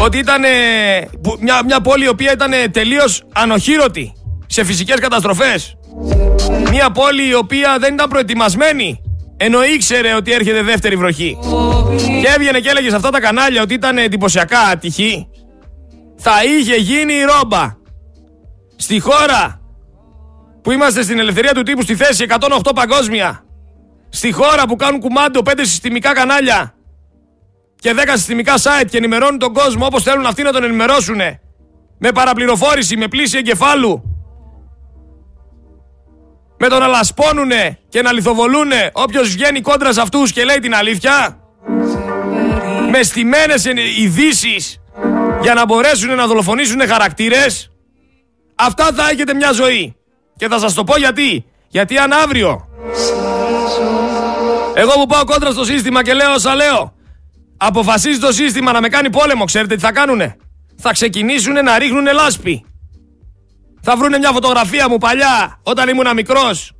ότι ήταν μια, μια πόλη η οποία ήταν τελείως ανοχήρωτη σε φυσικές καταστροφές μια πόλη η οποία δεν ήταν προετοιμασμένη. Ενώ ήξερε ότι έρχεται δεύτερη βροχή. Και έβγαινε και έλεγε σε αυτά τα κανάλια ότι ήταν εντυπωσιακά ατυχή. Θα είχε γίνει η ρόμπα. Στη χώρα που είμαστε στην ελευθερία του τύπου στη θέση 108 παγκόσμια. Στη χώρα που κάνουν κουμάντο 5 συστημικά κανάλια και 10 συστημικά site και ενημερώνουν τον κόσμο όπως θέλουν αυτοί να τον ενημερώσουν με παραπληροφόρηση, με πλήση εγκεφάλου με το να λασπώνουνε και να λιθοβολούνε όποιος βγαίνει κόντρα σε αυτούς και λέει την αλήθεια με στημένες ειδήσεις για να μπορέσουν να δολοφονήσουν χαρακτήρες αυτά θα έχετε μια ζωή. Και θα σας το πω γιατί. Γιατί αν αύριο εγώ που πάω κόντρα στο σύστημα και λέω όσα λέω αποφασίζει το σύστημα να με κάνει πόλεμο ξέρετε τι θα κάνουνε; Θα ξεκινήσουν να ρίχνουν λάσπη θα βρούνε μια φωτογραφία μου παλιά όταν ήμουν μικρός.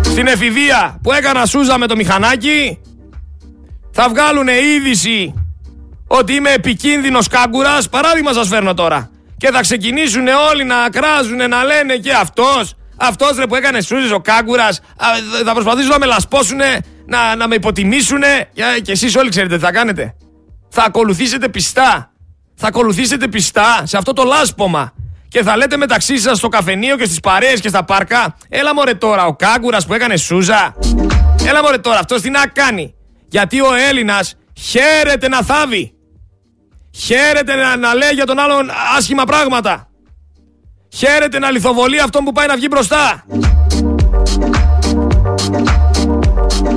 Στην εφηβεία που έκανα σούζα με το μηχανάκι. Θα βγάλουν είδηση ότι είμαι επικίνδυνος κάγκουρας. Παράδειγμα σας φέρνω τώρα. και θα ξεκινήσουν όλοι να κράζουν, να λένε και αυτός, αυτός ρε που έκανε σούζες ο Κάγκουρας, θα προσπαθήσουν να με λασπώσουν, να, να με υποτιμήσουν και εσείς όλοι ξέρετε τι θα κάνετε. Θα ακολουθήσετε πιστά. Θα ακολουθήσετε πιστά σε αυτό το λάσπομα. Και θα λέτε μεταξύ σας στο καφενείο και στις παρέες και στα πάρκα, έλα μωρέ τώρα ο Κάγκουρας που έκανε σούζα. Έλα μωρέ τώρα αυτός τι να κάνει. Γιατί ο Έλληνας χαίρεται να θάβει. Χαίρεται να, να λέει για τον άλλον άσχημα πράγματα. Χαίρεται να λιθοβολεί αυτόν που πάει να βγει μπροστά.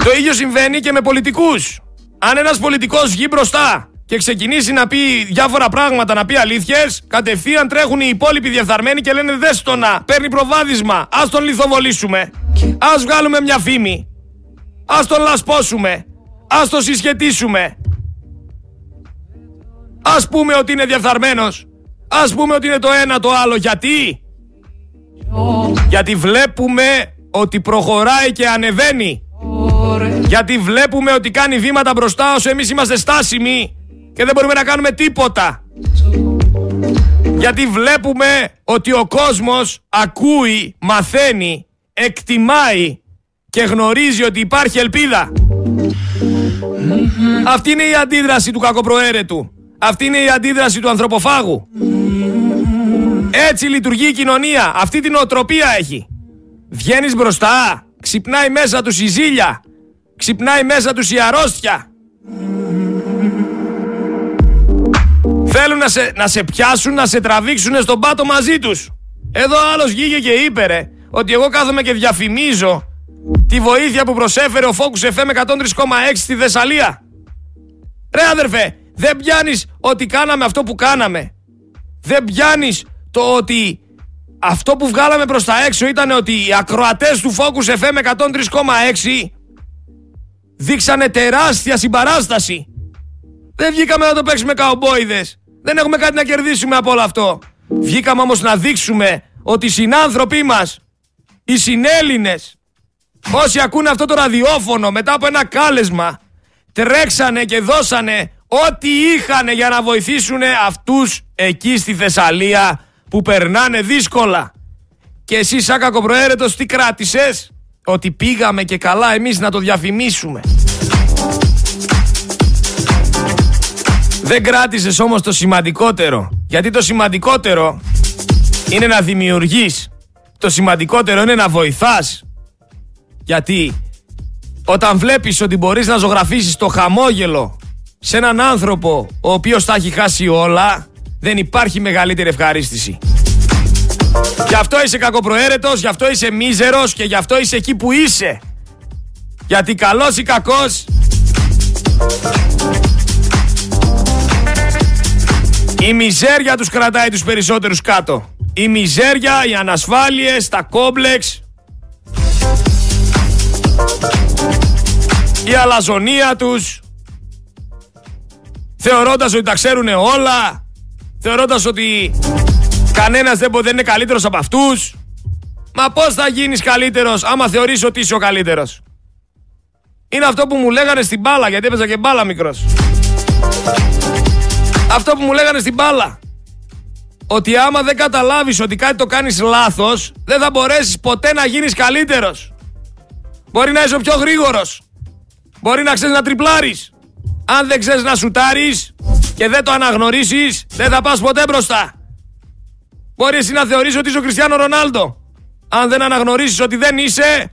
Το ίδιο συμβαίνει και με πολιτικούς. Αν ένας πολιτικός βγει μπροστά και ξεκινήσει να πει διάφορα πράγματα, να πει αλήθειες, κατευθείαν τρέχουν οι υπόλοιποι διεφθαρμένοι και λένε δες το να, παίρνει προβάδισμα, ας τον λιθοβολήσουμε, ας βγάλουμε μια φήμη, ας τον λασπώσουμε, ας τον συσχετίσουμε. Ας πούμε ότι είναι διεφθαρμένος. Ας πούμε ότι είναι το ένα το άλλο. Γιατί; Γιατί βλέπουμε ότι προχωράει και ανεβαίνει. Γιατί βλέπουμε ότι κάνει βήματα μπροστά όσο εμείς είμαστε στάσιμοι και δεν μπορούμε να κάνουμε τίποτα. Γιατί βλέπουμε ότι ο κόσμος ακούει, μαθαίνει, εκτιμάει και γνωρίζει ότι υπάρχει ελπίδα. Αυτή είναι η αντίδραση του κακοπροαίρετου. Αυτή είναι η αντίδραση του ανθρωποφάγου. Έτσι λειτουργεί η κοινωνία. Αυτή την οτροπία έχει. Βγαίνεις μπροστά, ξυπνάει μέσα τους η ζήλια, ξυπνάει μέσα τους η αρρώστια. Θέλουν να σε, να σε πιάσουν, να σε τραβήξουν στον πάτο μαζί τους. Εδώ άλλος βγήκε και είπε ρε, ότι εγώ κάθομαι και διαφημίζω τη βοήθεια που προσέφερε ο Focus FM 103,6 στη Θεσσαλία. Ρε αδερφέ, δεν πιάνεις ότι κάναμε αυτό που κάναμε. Δεν πιάνεις το ότι αυτό που βγάλαμε προς τα έξω ήταν ότι οι ακροατές του Focus FM 103,6 δείξανε τεράστια συμπαράσταση. Δεν βγήκαμε να το παίξουμε καουμπόιδες. Δεν έχουμε κάτι να κερδίσουμε από όλο αυτό. Βγήκαμε όμως να δείξουμε ότι οι συνάνθρωποι μας, οι συνέλληνες, όσοι ακούνε αυτό το ραδιόφωνο μετά από ένα κάλεσμα, τρέξανε και δώσανε ό,τι είχαν για να βοηθήσουν αυτούς εκεί στη Θεσσαλία που περνάνε δύσκολα. Και εσύ σαν κακοπροαίρετος τι κράτησες; Ότι πήγαμε και καλά εμείς να το διαφημίσουμε. Δεν κράτησες όμως το σημαντικότερο. Γιατί το σημαντικότερο είναι να δημιουργείς. Το σημαντικότερο είναι να βοηθάς. Γιατί όταν βλέπεις ότι μπορείς να ζωγραφίσεις το χαμόγελο σε έναν άνθρωπο ο οποίος τα έχει χάσει όλα, δεν υπάρχει μεγαλύτερη ευχαρίστηση. Γι' αυτό είσαι κακοπροαίρετος, γι' αυτό είσαι μίζερος και γι' αυτό είσαι εκεί που είσαι. Γιατί καλός ή κακός... Η μιζέρια τους κρατάει τους περισσότερους κάτω. Η μιζέρια, οι ανασφάλειες, τα κόμπλεξ, η αλαζονία τους, θεωρώντας ότι τα ξέρουν όλα, θεωρώντας ότι κανένας δεν, δεν είναι καλύτερος από αυτούς. Μα πώς θα γίνεις καλύτερος άμα θεωρείς ότι είσαι ο καλύτερος; Είναι αυτό που μου λέγανε στην μπάλα, γιατί έπαιζα και μπάλα μικρός. Αυτό που μου λέγανε στην μπάλα. Ότι άμα δεν καταλάβεις ότι κάτι το κάνεις λάθος, δεν θα μπορέσεις ποτέ να γίνεις καλύτερος. Μπορεί να είσαι ο πιο γρήγορος. Μπορεί να ξέρεις να τριπλάρεις. Αν δεν ξέρεις να σουτάρεις και δεν το αναγνωρίσεις, δεν θα πας ποτέ μπροστά. Μπορεί εσύ να θεωρείς ότι είσαι ο Κριστιανό Ρονάλντο. Αν δεν αναγνωρίσεις ότι δεν είσαι,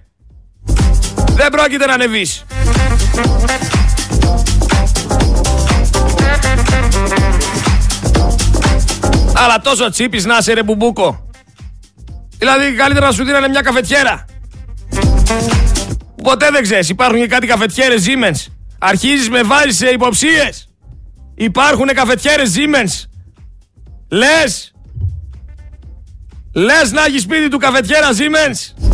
δεν πρόκειται να ανεβείς. Αλλά τόσο τσίπης να είσαι ρε μπουμπούκο. Δηλαδή καλύτερα να σου δίνανε μια καφετιέρα. Ποτέ δεν ξέρεις, υπάρχουν και κάτι καφετιέρες Siemens. Αρχίζεις με βάζεις σε υποψίες. Υπάρχουν καφετιέρες Siemens. Λες. Λες να έχεις σπίτι του καφετιέρα Siemens.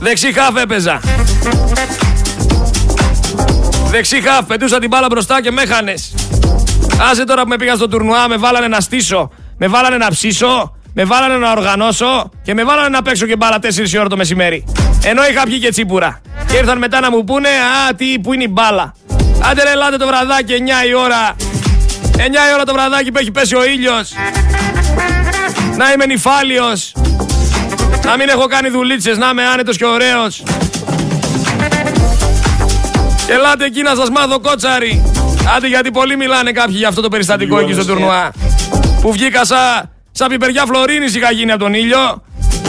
Δεξί χαφ έπαιζα. Δεξί χαφ, πετούσα την μπάλα μπροστά και με έχανες. Άσε τώρα που με πήγα στο τουρνουά, με βάλανε να στήσω, με βάλανε να ψήσω, με βάλανε να οργανώσω και με βάλανε να παίξω και μπάλα 4 ώρα το μεσημέρι. Ενώ είχα πιει και τσίπουρα. Και ήρθαν μετά να μου πούνε, Α, τι, που είναι η μπάλα. Άντε ρε, ελάτε το βραδάκι 9 η ώρα 9 η ώρα το βραδάκι που έχει πέσει ο ήλιος. Να είμαι νυφάλιος. Να μην έχω κάνει δουλίτσες, να είμαι άνετος και ωραίος. Ελάτε εκεί να σας μάθω κότσαρι. Άντε γιατί πολλοί μιλάνε κάποιοι για αυτό το περιστατικό εκεί στο τουρνουά. Που βγήκα σαν σα πιπεριά φλωρίνης είχα γίνει από τον ήλιο.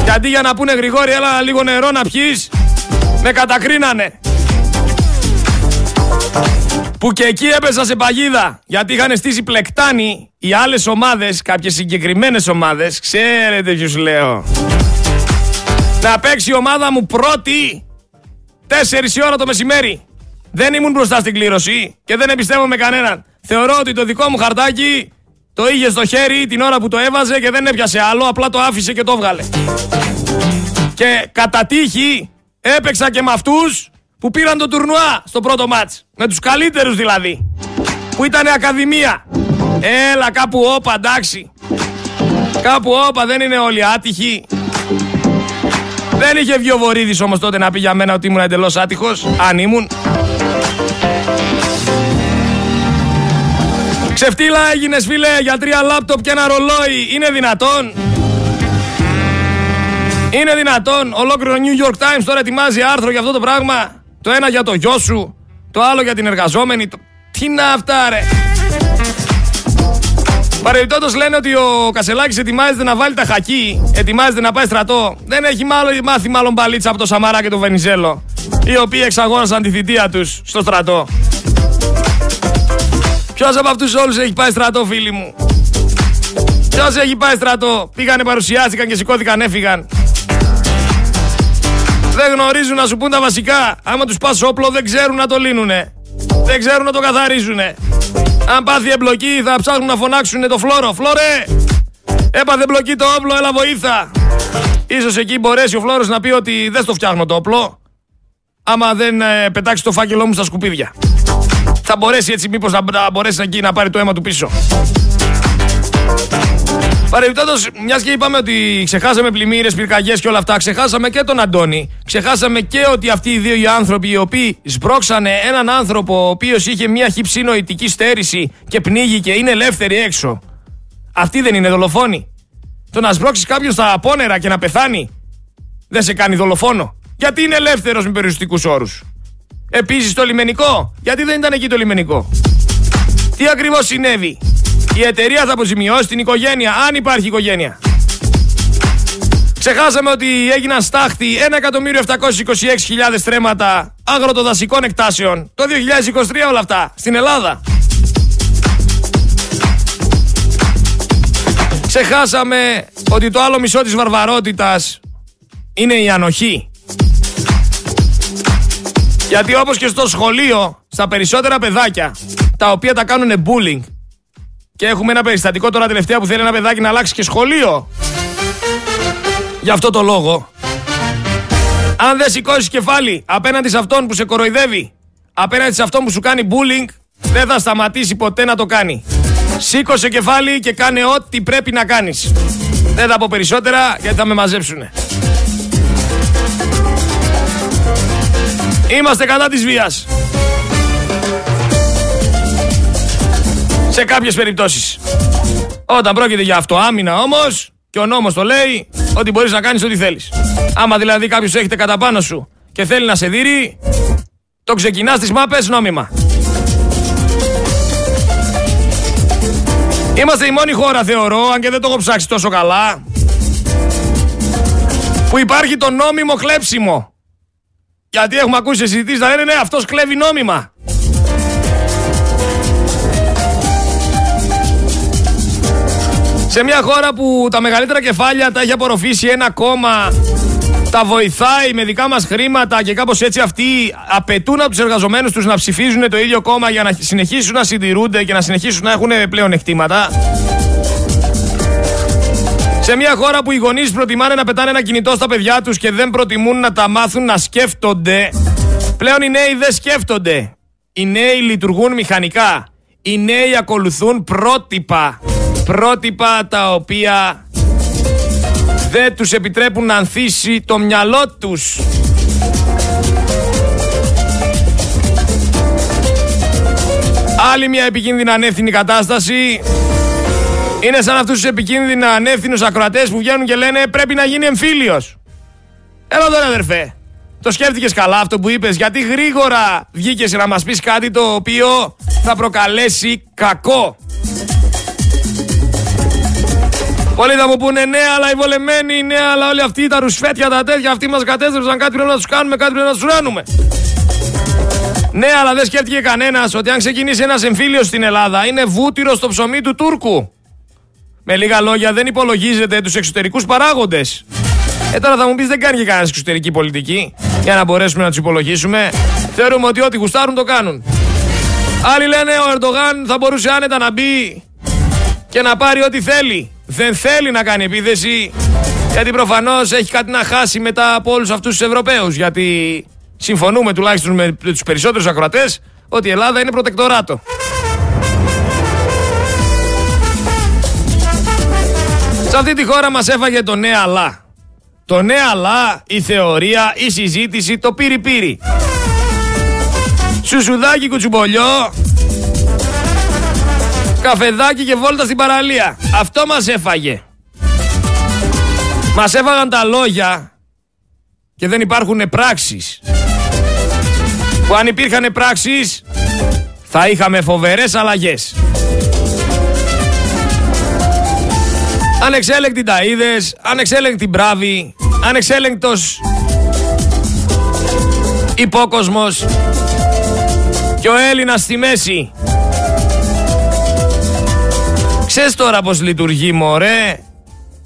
Και αντί για να πούνε Γρηγόρη έλα λίγο νερό να πιείς, με κατακρίνανε. Που και εκεί έπεσα σε παγίδα. Γιατί είχαν στήσει πλεκτάνη οι άλλες ομάδες, κάποιες συγκεκριμένες ομάδες. Ξέρετε ποιους λέω. Να παίξει η ομάδα μου πρώτη 4 η ώρα το μεσημέρι. Δεν ήμουν μπροστά στην κλήρωση και δεν εμπιστεύομαι κανέναν. Θεωρώ ότι το δικό μου χαρτάκι το είχε στο χέρι την ώρα που το έβαζε και δεν έπιασε άλλο, απλά το άφησε και το έβγαλε. Και κατά τύχη έπαιξα και με αυτούς που πήραν το τουρνουά στο πρώτο μάτς. Με τους καλύτερους δηλαδή. Που ήταν ακαδημία. Έλα κάπου όπα εντάξει. Κάπου όπα δεν είναι όλοι άτυχοι. Δεν είχε βγει ο Βορύδης όμως τότε να πει για μένα ότι ήμουν εντελώς άτυχος. Αν ήμουν. Ξεφτύλα έγινες φίλε για τρία λάπτοπ και ένα ρολόι. Είναι δυνατόν; Είναι δυνατόν; Ολόκληρο New York Times τώρα ετοιμάζει άρθρο για αυτό το πράγμα. Το ένα για το γιο σου. Το άλλο για την εργαζόμενη. Το... Τι να αυτά ρε. Παρεμπιπτόντως λένε ότι ο Κασελάκης ετοιμάζεται να βάλει τα χακί, ετοιμάζεται να πάει στρατό. Δεν έχει μάλλον, μάθει μάλλον μπαλίτσα από το Σαμαρά και το Βενιζέλο. Οι οποίοι εξαγόρασαν τη θητεία τους στο στρατό. Ποιος από αυτούς όλους έχει πάει στρατό, φίλοι μου; Ποιος έχει πάει στρατό; Πήγανε, παρουσιάστηκαν και σηκώθηκαν, έφυγαν. Δεν γνωρίζουν να σου πούν τα βασικά. Άμα τους πας όπλο, δεν ξέρουν να το λύνουνε. Δεν ξέρουν να το καθαρίζουνε. Αν πάθει εμπλοκή, θα ψάχνουν να φωνάξουν το φλόρο. Φλόρε! Έπαθε εμπλοκή το όπλο, έλα βοήθα. Ίσως εκεί μπορέσει ο φλόρος να πει ότι δεν στο φτιάχνω το όπλο. Άμα δεν ε, πετάξεις το φάκελό μου στα σκουπίδια θα μπορέσει έτσι μήπως να, να μπορέσει εκεί να πάρει το αίμα του πίσω. Παρεμπιπτόντως, μιας και είπαμε ότι ξεχάσαμε πλημμύρες, πυρκαγιές και όλα αυτά, ξεχάσαμε και τον Αντώνη. Ξεχάσαμε και ότι αυτοί οι δύο οι άνθρωποι οι οποίοι σμπρώξανε έναν άνθρωπο ο οποίος είχε μια χυψή νοητική στέρηση και πνίγηκε, είναι ελεύθεροι έξω. Αυτοί δεν είναι δολοφόνοι. Το να σμπρώξεις κάποιον στα απόνερα και να πεθάνει δεν σε κάνει δολοφόνο. Γιατί είναι ελεύθερος με περιοριστικούς όρους. Επίσης το λιμενικό. Γιατί δεν ήταν εκεί το λιμενικό. Τι ακριβώς συνέβη; Η εταιρεία θα αποζημιώσει την οικογένεια, αν υπάρχει οικογένεια. Ξεχάσαμε ότι έγιναν στάχτη 1.726.000 στρέμματα αγροτοδασικών εκτάσεων το 2023 όλα αυτά στην Ελλάδα. Ξεχάσαμε ότι το άλλο μισό της βαρβαρότητας είναι η ανοχή. Γιατί όπως και στο σχολείο, στα περισσότερα παιδάκια, τα οποία τα κάνουν bullying, και έχουμε ένα περιστατικό τώρα τελευταία που θέλει ένα παιδάκι να αλλάξει και σχολείο. Γι' αυτό το λόγο, αν δεν σηκώσεις κεφάλι απέναντι σε αυτόν που σε κοροϊδεύει, απέναντι σε αυτόν που σου κάνει bullying, δεν θα σταματήσει ποτέ να το κάνει. Σήκωσε κεφάλι και κάνε ό,τι πρέπει να κάνεις. Δεν θα πω περισσότερα γιατί θα με μαζέψουνε. Είμαστε κατά της βίας. Σε κάποιες περιπτώσεις. Όταν πρόκειται για αυτοάμυνα όμως και ο νόμος το λέει ότι μπορείς να κάνεις ό,τι θέλεις. Άμα δηλαδή κάποιος έχετε κατά πάνω σου και θέλει να σε δει, το ξεκινάς στις μάπες νόμιμα. Είμαστε η μόνη χώρα θεωρώ, αν και δεν το έχω ψάξει τόσο καλά, που υπάρχει το νόμιμο κλέψιμο. Γιατί έχουμε ακούσει συζητήσεις να λένε ναι, αυτός κλέβει νόμιμα. Σε μια χώρα που τα μεγαλύτερα κεφάλια τα έχει απορροφήσει ένα κόμμα, τα βοηθάει με δικά μας χρήματα και κάπως έτσι αυτοί απαιτούν από τους εργαζομένους τους να ψηφίζουν το ίδιο κόμμα για να συνεχίσουν να συντηρούνται και να συνεχίσουν να έχουν πλέον εκτήματα. Σε μια χώρα που οι γονείς προτιμάνε να πετάνε ένα κινητό στα παιδιά τους και δεν προτιμούν να τα μάθουν να σκέφτονται, πλέον οι νέοι δεν σκέφτονται. Οι νέοι λειτουργούν μηχανικά. Οι νέοι ακολουθούν πρότυπα. Πρότυπα τα οποία δεν τους επιτρέπουν να ανθίσει το μυαλό τους. Άλλη μια επικίνδυνα ανεύθυνη κατάσταση. Είναι σαν αυτούς τους επικίνδυνα ανεύθυνους ακροατές που βγαίνουν και λένε πρέπει να γίνει εμφύλιος. Έλα τώρα αδερφέ. Το σκέφτηκες καλά αυτό που είπες; Γιατί γρήγορα βγήκες να μας πεις κάτι το οποίο θα προκαλέσει κακό. Πολλοί θα μου πούνε ναι, αλλά οι βολεμένοι, ναι, αλλά όλοι αυτοί τα ρουσφέτια, τα τέτοια, αυτοί μας κατέστρεψαν. Κάτι πρέπει να τους κάνουμε, κάτι πρέπει να τους ράνουμε. Ναι, αλλά δεν σκέφτηκε κανένας ότι αν ξεκινήσει ένας εμφύλιος στην Ελλάδα είναι βούτυρο στο ψωμί του Τούρκου. Με λίγα λόγια, δεν υπολογίζετε τους εξωτερικούς παράγοντες. Ε, τώρα θα μου πεις δεν κάνει και κανένας εξωτερική πολιτική για να μπορέσουμε να τους υπολογίσουμε. Θεωρούμε ότι ό,τι γουστάρουν το κάνουν. Άλλοι λένε ο Ερντογάν θα μπορούσε άνετα να μπει και να πάρει ό,τι θέλει. Δεν θέλει να κάνει επίθεση γιατί προφανώς έχει κάτι να χάσει μετά από όλους αυτούς τους Ευρωπαίους. Γιατί συμφωνούμε τουλάχιστον με τους περισσότερους ακροατές ότι η Ελλάδα είναι προτεκτοράτο. Σε αυτή τη χώρα μας έφαγε το ναι αλλά. Το ναι αλλά, η θεωρία, η συζήτηση, το πύρι πύρι. Σουσουδάκι κουτσουμπολιό, καφεδάκι και βόλτα στην παραλία. Αυτό μας έφαγε. Μας έφαγαν τα λόγια και δεν υπάρχουν πράξεις. Που αν υπήρχαν πράξεις θα είχαμε φοβερές αλλαγές. Ανεξέλεγκτοι ταΐδες, ανεξέλεγκτη μπράβη, ανεξέλεγκτος υπόκοσμος και ο Έλληνας στη μέση. Ξέρεις τώρα πως λειτουργεί μωρέ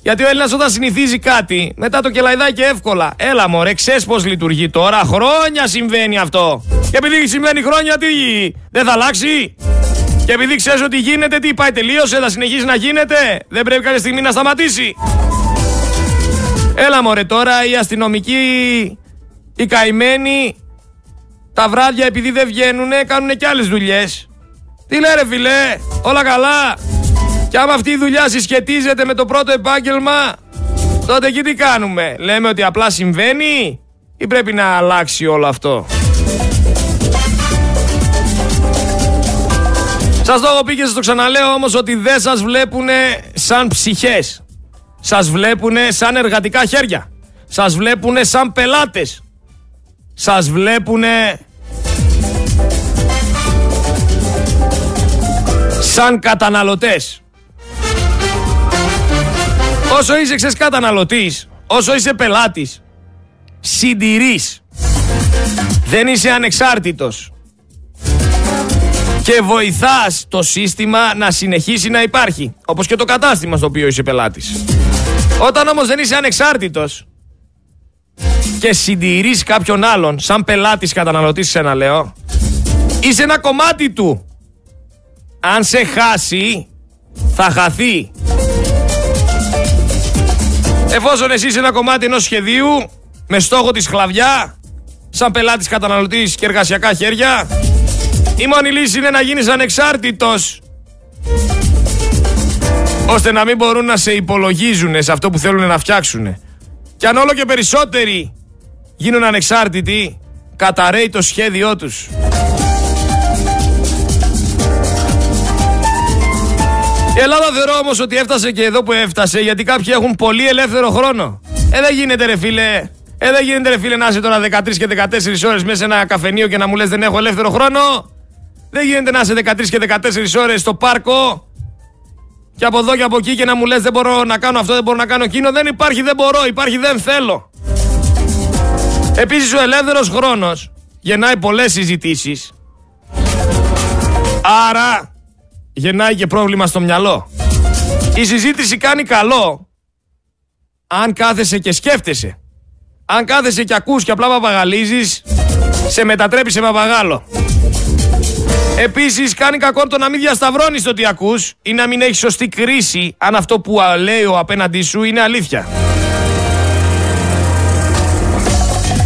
γιατί ο Έλληνας όταν συνηθίζει κάτι, μετά το κελαϊδάκι εύκολα. Έλα μωρέ, ξέρεις πώς λειτουργεί τώρα. Χρόνια συμβαίνει αυτό. Και επειδή συμβαίνει χρόνια, τι; Δεν θα αλλάξει; Και επειδή ξέρεις ότι γίνεται, τι πάει, τελείωσε, θα συνεχίσει να γίνεται. Δεν πρέπει κάποια στιγμή να σταματήσει. Έλα μωρέ τώρα οι αστυνομικοί, οι καημένοι, τα βράδια επειδή δεν βγαίνουν, κάνουν και άλλες δουλειές. Τι λέει ρε φιλέ, όλα καλά. Και άμα αυτή η δουλειά συσχετίζεται με το πρώτο επάγγελμα, τότε εκεί τι κάνουμε. Λέμε ότι απλά συμβαίνει ή πρέπει να αλλάξει όλο αυτό; Σας το έχω πει και σας το ξαναλέω όμως ότι δεν σας βλέπουνε σαν ψυχές. Σας βλέπουνε σαν εργατικά χέρια. Σας βλέπουνε σαν πελάτες. Σας βλέπουνε σαν καταναλωτές. Όσο είσαι ξέρεις καταναλωτής, όσο είσαι πελάτης, συντηρείς. Δεν είσαι ανεξάρτητος. Και βοηθάς το σύστημα να συνεχίσει να υπάρχει. Όπως και το κατάστημα στο οποίο είσαι πελάτης. Όταν όμως δεν είσαι ανεξάρτητος και συντηρείς κάποιον άλλον, σαν πελάτης καταναλωτής σε ένα λέω, είσαι ένα κομμάτι του. Αν σε χάσει, θα χαθεί. Εφόσον εσύ είσαι ένα κομμάτι ενός σχεδίου, με στόχο τη σκλαβιά, σαν πελάτης καταναλωτής και εργασιακά χέρια, η μόνη λύση είναι να γίνεις ανεξάρτητος ώστε να μην μπορούν να σε υπολογίζουν σε αυτό που θέλουν να φτιάξουν. Και αν όλο και περισσότεροι γίνουν ανεξάρτητοι, καταραίει το σχέδιό τους. Η Ελλάδα θεωρώ όμως ότι έφτασε και εδώ που έφτασε γιατί κάποιοι έχουν πολύ ελεύθερο χρόνο. Ε, δεν γίνεται ρε φίλε. Ε, δεν γίνεται ρε φίλε να είσαι τώρα 13 και 14 ώρες μέσα σε ένα καφενείο και να μου λες δεν έχω ελεύθερο χρόνο. Δεν γίνεται να είσαι 13 και 14 ώρες στο πάρκο και από εδώ και από εκεί και να μου λες δεν μπορώ να κάνω αυτό, δεν μπορώ να κάνω εκείνο. Δεν υπάρχει δεν μπορώ, υπάρχει δεν θέλω. Επίσης ο ελεύθερος χρόνος γεννάει πολλές συζητήσεις. Άρα γεννάει και πρόβλημα στο μυαλό. Η συζήτηση κάνει καλό αν κάθεσαι και σκέφτεσαι. Αν κάθεσαι και ακούς και απλά παπαγαλίζεις, σε μετατρέπει σε παπαγάλο. Επίσης κάνει κακό το να μην διασταυρώνεις το τι ακούς ή να μην έχεις σωστή κρίση αν αυτό που λέει ο απέναντί σου είναι αλήθεια.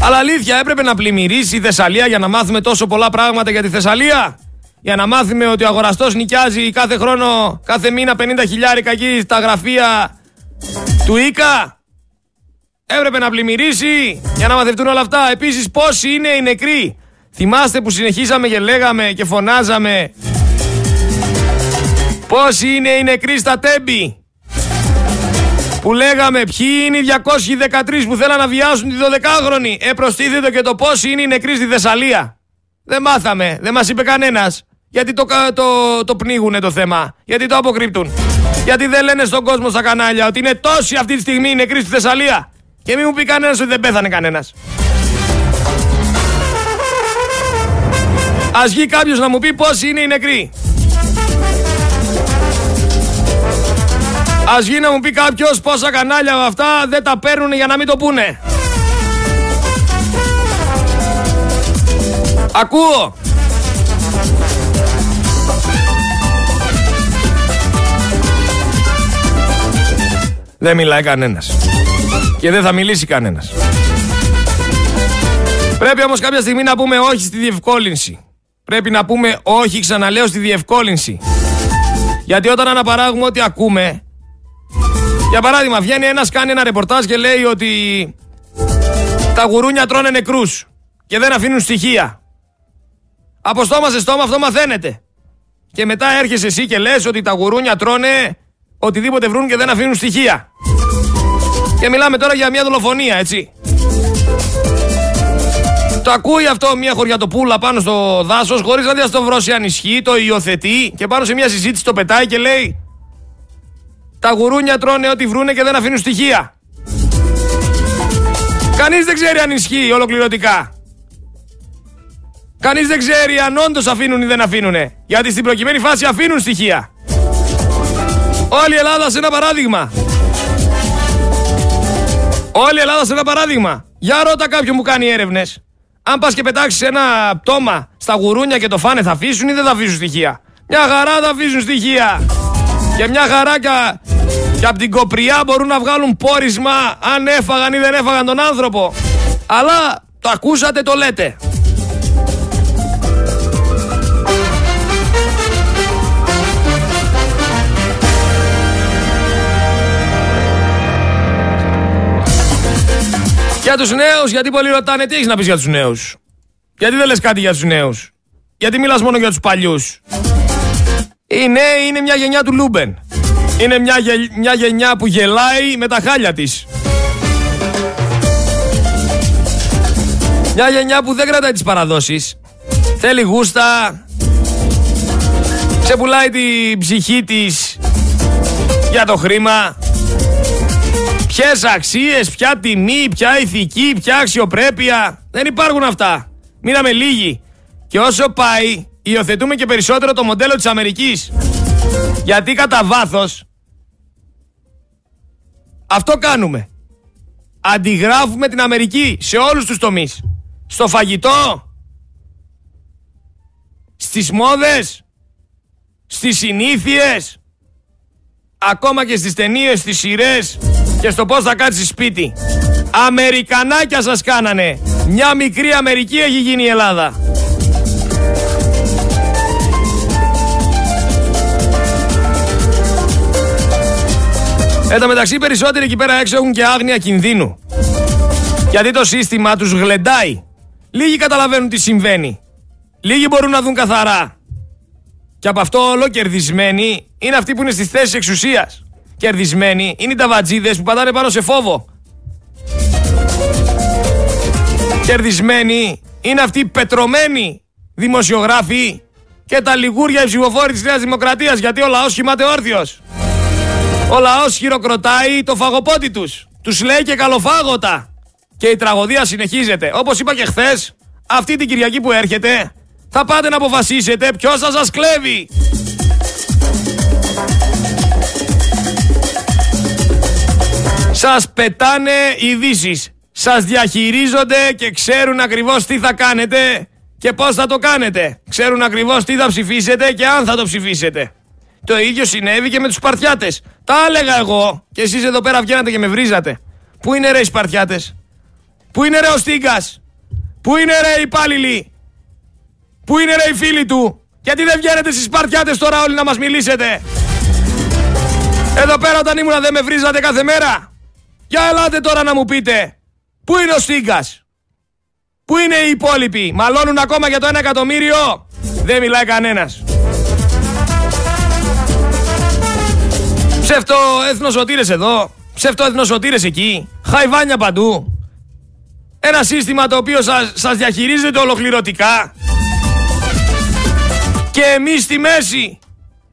Αλλά αλήθεια έπρεπε να πλημμυρίσεις η Θεσσαλία για να μάθουμε τόσο πολλά πράγματα για τη Θεσσαλία; Για να μάθουμε ότι ο αγοραστός νοικιάζει κάθε χρόνο, κάθε μήνα 50 χιλιάρικα εκεί στα γραφεία του ΙΚΑ; Έπρεπε να πλημμυρίσει για να μαθευτούν όλα αυτά. Επίσης πόσοι είναι οι νεκροί Θυμάστε που συνεχίσαμε και λέγαμε και φωνάζαμε Πόσοι είναι οι νεκροί στα τέμπη; Που λέγαμε ποιοι είναι οι 213 που θέλαν να βιάσουν τη 12χρονη. Ε, προστίθεται και το πόσοι είναι οι νεκροί στη Θεσσαλία. Δεν μάθαμε, δεν μας είπε κανένας. Γιατί το, το, το πνίγουνε το θέμα. Γιατί το αποκρύπτουν. Γιατί δεν λένε στον κόσμο στα κανάλια ότι είναι τόσοι αυτή τη στιγμή οι νεκροί στη Θεσσαλία. Και μην μου πει κανένας ότι δεν πέθανε κανένας. Α βγει κάποιος να μου πει πόσοι είναι οι νεκροί. Α βγει να μου πει κάποιος πόσα κανάλια με αυτά δεν τα παίρνουν για να μην το πούνε. Ακούω. Δεν μιλάει κανένας. Και δεν θα μιλήσει κανένας. Πρέπει όμως κάποια στιγμή να πούμε όχι στη διευκόλυνση. Πρέπει να πούμε όχι, ξαναλέω, στη διευκόλυνση. Γιατί όταν αναπαράγουμε ό,τι ακούμε... Για παράδειγμα, βγαίνει ένας, κάνει ένα ρεπορτάζ και λέει ότι τα γουρούνια τρώνε νεκρούς και δεν αφήνουν στοιχεία. Από στόμα σε στόμα αυτό μαθαίνεται. Και μετά έρχεσαι εσύ και λες ότι τα γουρούνια τρώνε οτιδήποτε βρουν και δεν αφήνουν στοιχεία. Και μιλάμε τώρα για μια δολοφονία, έτσι. Το ακούει αυτό μια χωριατοπούλα πάνω στο δάσος, χωρίς να διαστουρώσει αν ισχύει, το υιοθετεί και πάνω σε μια συζήτηση το πετάει και λέει Τα γουρούνια τρώνε ό,τι βρούνε και δεν αφήνουν στοιχεία. Κανείς δεν ξέρει αν ισχύει ολοκληρωτικά. Κανείς δεν ξέρει αν όντως αφήνουν ή δεν αφήνουν. Γιατί στην προκειμένη φάση αφήνουν στοιχεία. Όλη η Ελλάδα σε ένα παράδειγμα. Όλη η Ελλάδα σε ένα παράδειγμα. Για ρώτα κάποιον που κάνει έρευνες. Αν πας και πετάξεις ένα πτώμα στα γουρούνια και το φάνε, θα αφήσουν ή δεν θα αφήσουν στοιχεία; Μια χαρά θα αφήσουν στοιχεία. Και μια χαρά και, και από την κοπριά μπορούν να βγάλουν πόρισμα αν έφαγαν ή δεν έφαγαν τον άνθρωπο. Αλλά το ακούσατε, το λέτε. Για τους νέους, γιατί πολλοί ρωτάνε τι έχεις να πεις για τους νέους; Γιατί δεν λες κάτι για τους νέους; Γιατί μιλάς μόνο για τους παλιούς; Οι νέοι είναι μια γενιά του Λούμπεν. Είναι μια, μια γενιά που γελάει με τα χάλια της. Μια γενιά που δεν κρατάει τις παραδόσεις. Θέλει γούστα. Ξεπουλάει την ψυχή της για το χρήμα. Ποιες αξίες, ποια τιμή, ποια ηθική, ποια αξιοπρέπεια. Δεν υπάρχουν αυτά. Μείναμε λίγοι. Και όσο πάει, υιοθετούμε και περισσότερο το μοντέλο της Αμερικής. Γιατί κατά βάθος. Αυτό κάνουμε. Αντιγράφουμε την Αμερική σε όλους τους τομείς. Στο φαγητό, στις μόδες, στις συνήθειες, ακόμα και στις ταινίες, στις σειρές, και στο πώς θα κάτσεις σπίτι. Αμερικανάκια σας κάνανε. Μια μικρή Αμερική έχει γίνει η Ελλάδα. Εν τω μεταξύ περισσότεροι εκεί πέρα έξω έχουν και άγνοια κινδύνου. Γιατί το σύστημα τους γλεντάει. Λίγοι καταλαβαίνουν τι συμβαίνει. Λίγοι μπορούν να δουν καθαρά. Και από αυτό όλο κερδισμένοι είναι αυτοί που είναι στις θέσεις εξουσίας κερδισμένοι είναι οι ταβατζίδες που πατάνε πάνω σε φόβο. Κερδισμένοι είναι αυτοί οι πετρωμένοι δημοσιογράφοι και τα λιγούρια οι ψηφοφόροι της Νέας Δημοκρατίας γιατί ο λαός κοιμάται όρθιος. Ο λαός χειροκροτάει το φαγοπότη τους. Τους λέει και καλοφάγωτα. Και η τραγωδία συνεχίζεται. Όπως είπα και χθες, αυτή την Κυριακή που έρχεται θα πάτε να αποφασίσετε ποιος θα σας κλέβει. Σας πετάνε ειδήσεις. Σας διαχειρίζονται και ξέρουν ακριβώς τι θα κάνετε και πώς θα το κάνετε. Ξέρουν ακριβώς τι θα ψηφίσετε και αν θα το ψηφίσετε. Το ίδιο συνέβη και με τους Σπαρτιάτες. Τα έλεγα εγώ και εσείς εδώ πέρα βγαίνατε και με βρίζατε. Πού είναι ρε οι Σπαρτιάτες; Πού είναι ρε ο Στίγκας; Πού είναι ρε οι υπάλληλοι; Πού είναι ρε οι φίλοι του; Γιατί δεν βγαίνετε στις Σπαρτιάτες τώρα όλοι να μας μιλήσετε; Εδώ πέρα όταν ήμουν δεν με βρίζατε κάθε μέρα. Για ελάτε τώρα να μου πείτε, πού είναι ο Στίγκας, πού είναι οι υπόλοιποι, μαλώνουν ακόμα για το ένα εκατομμύριο, δεν μιλάει κανένας. Ψεύτο εθνοσωτήρες εδώ, ψεύτο εθνοσωτήρες εκεί, χαϊβάνια παντού. Ένα σύστημα το οποίο σας, σας διαχειρίζεται ολοκληρωτικά. Και εμείς στη μέση,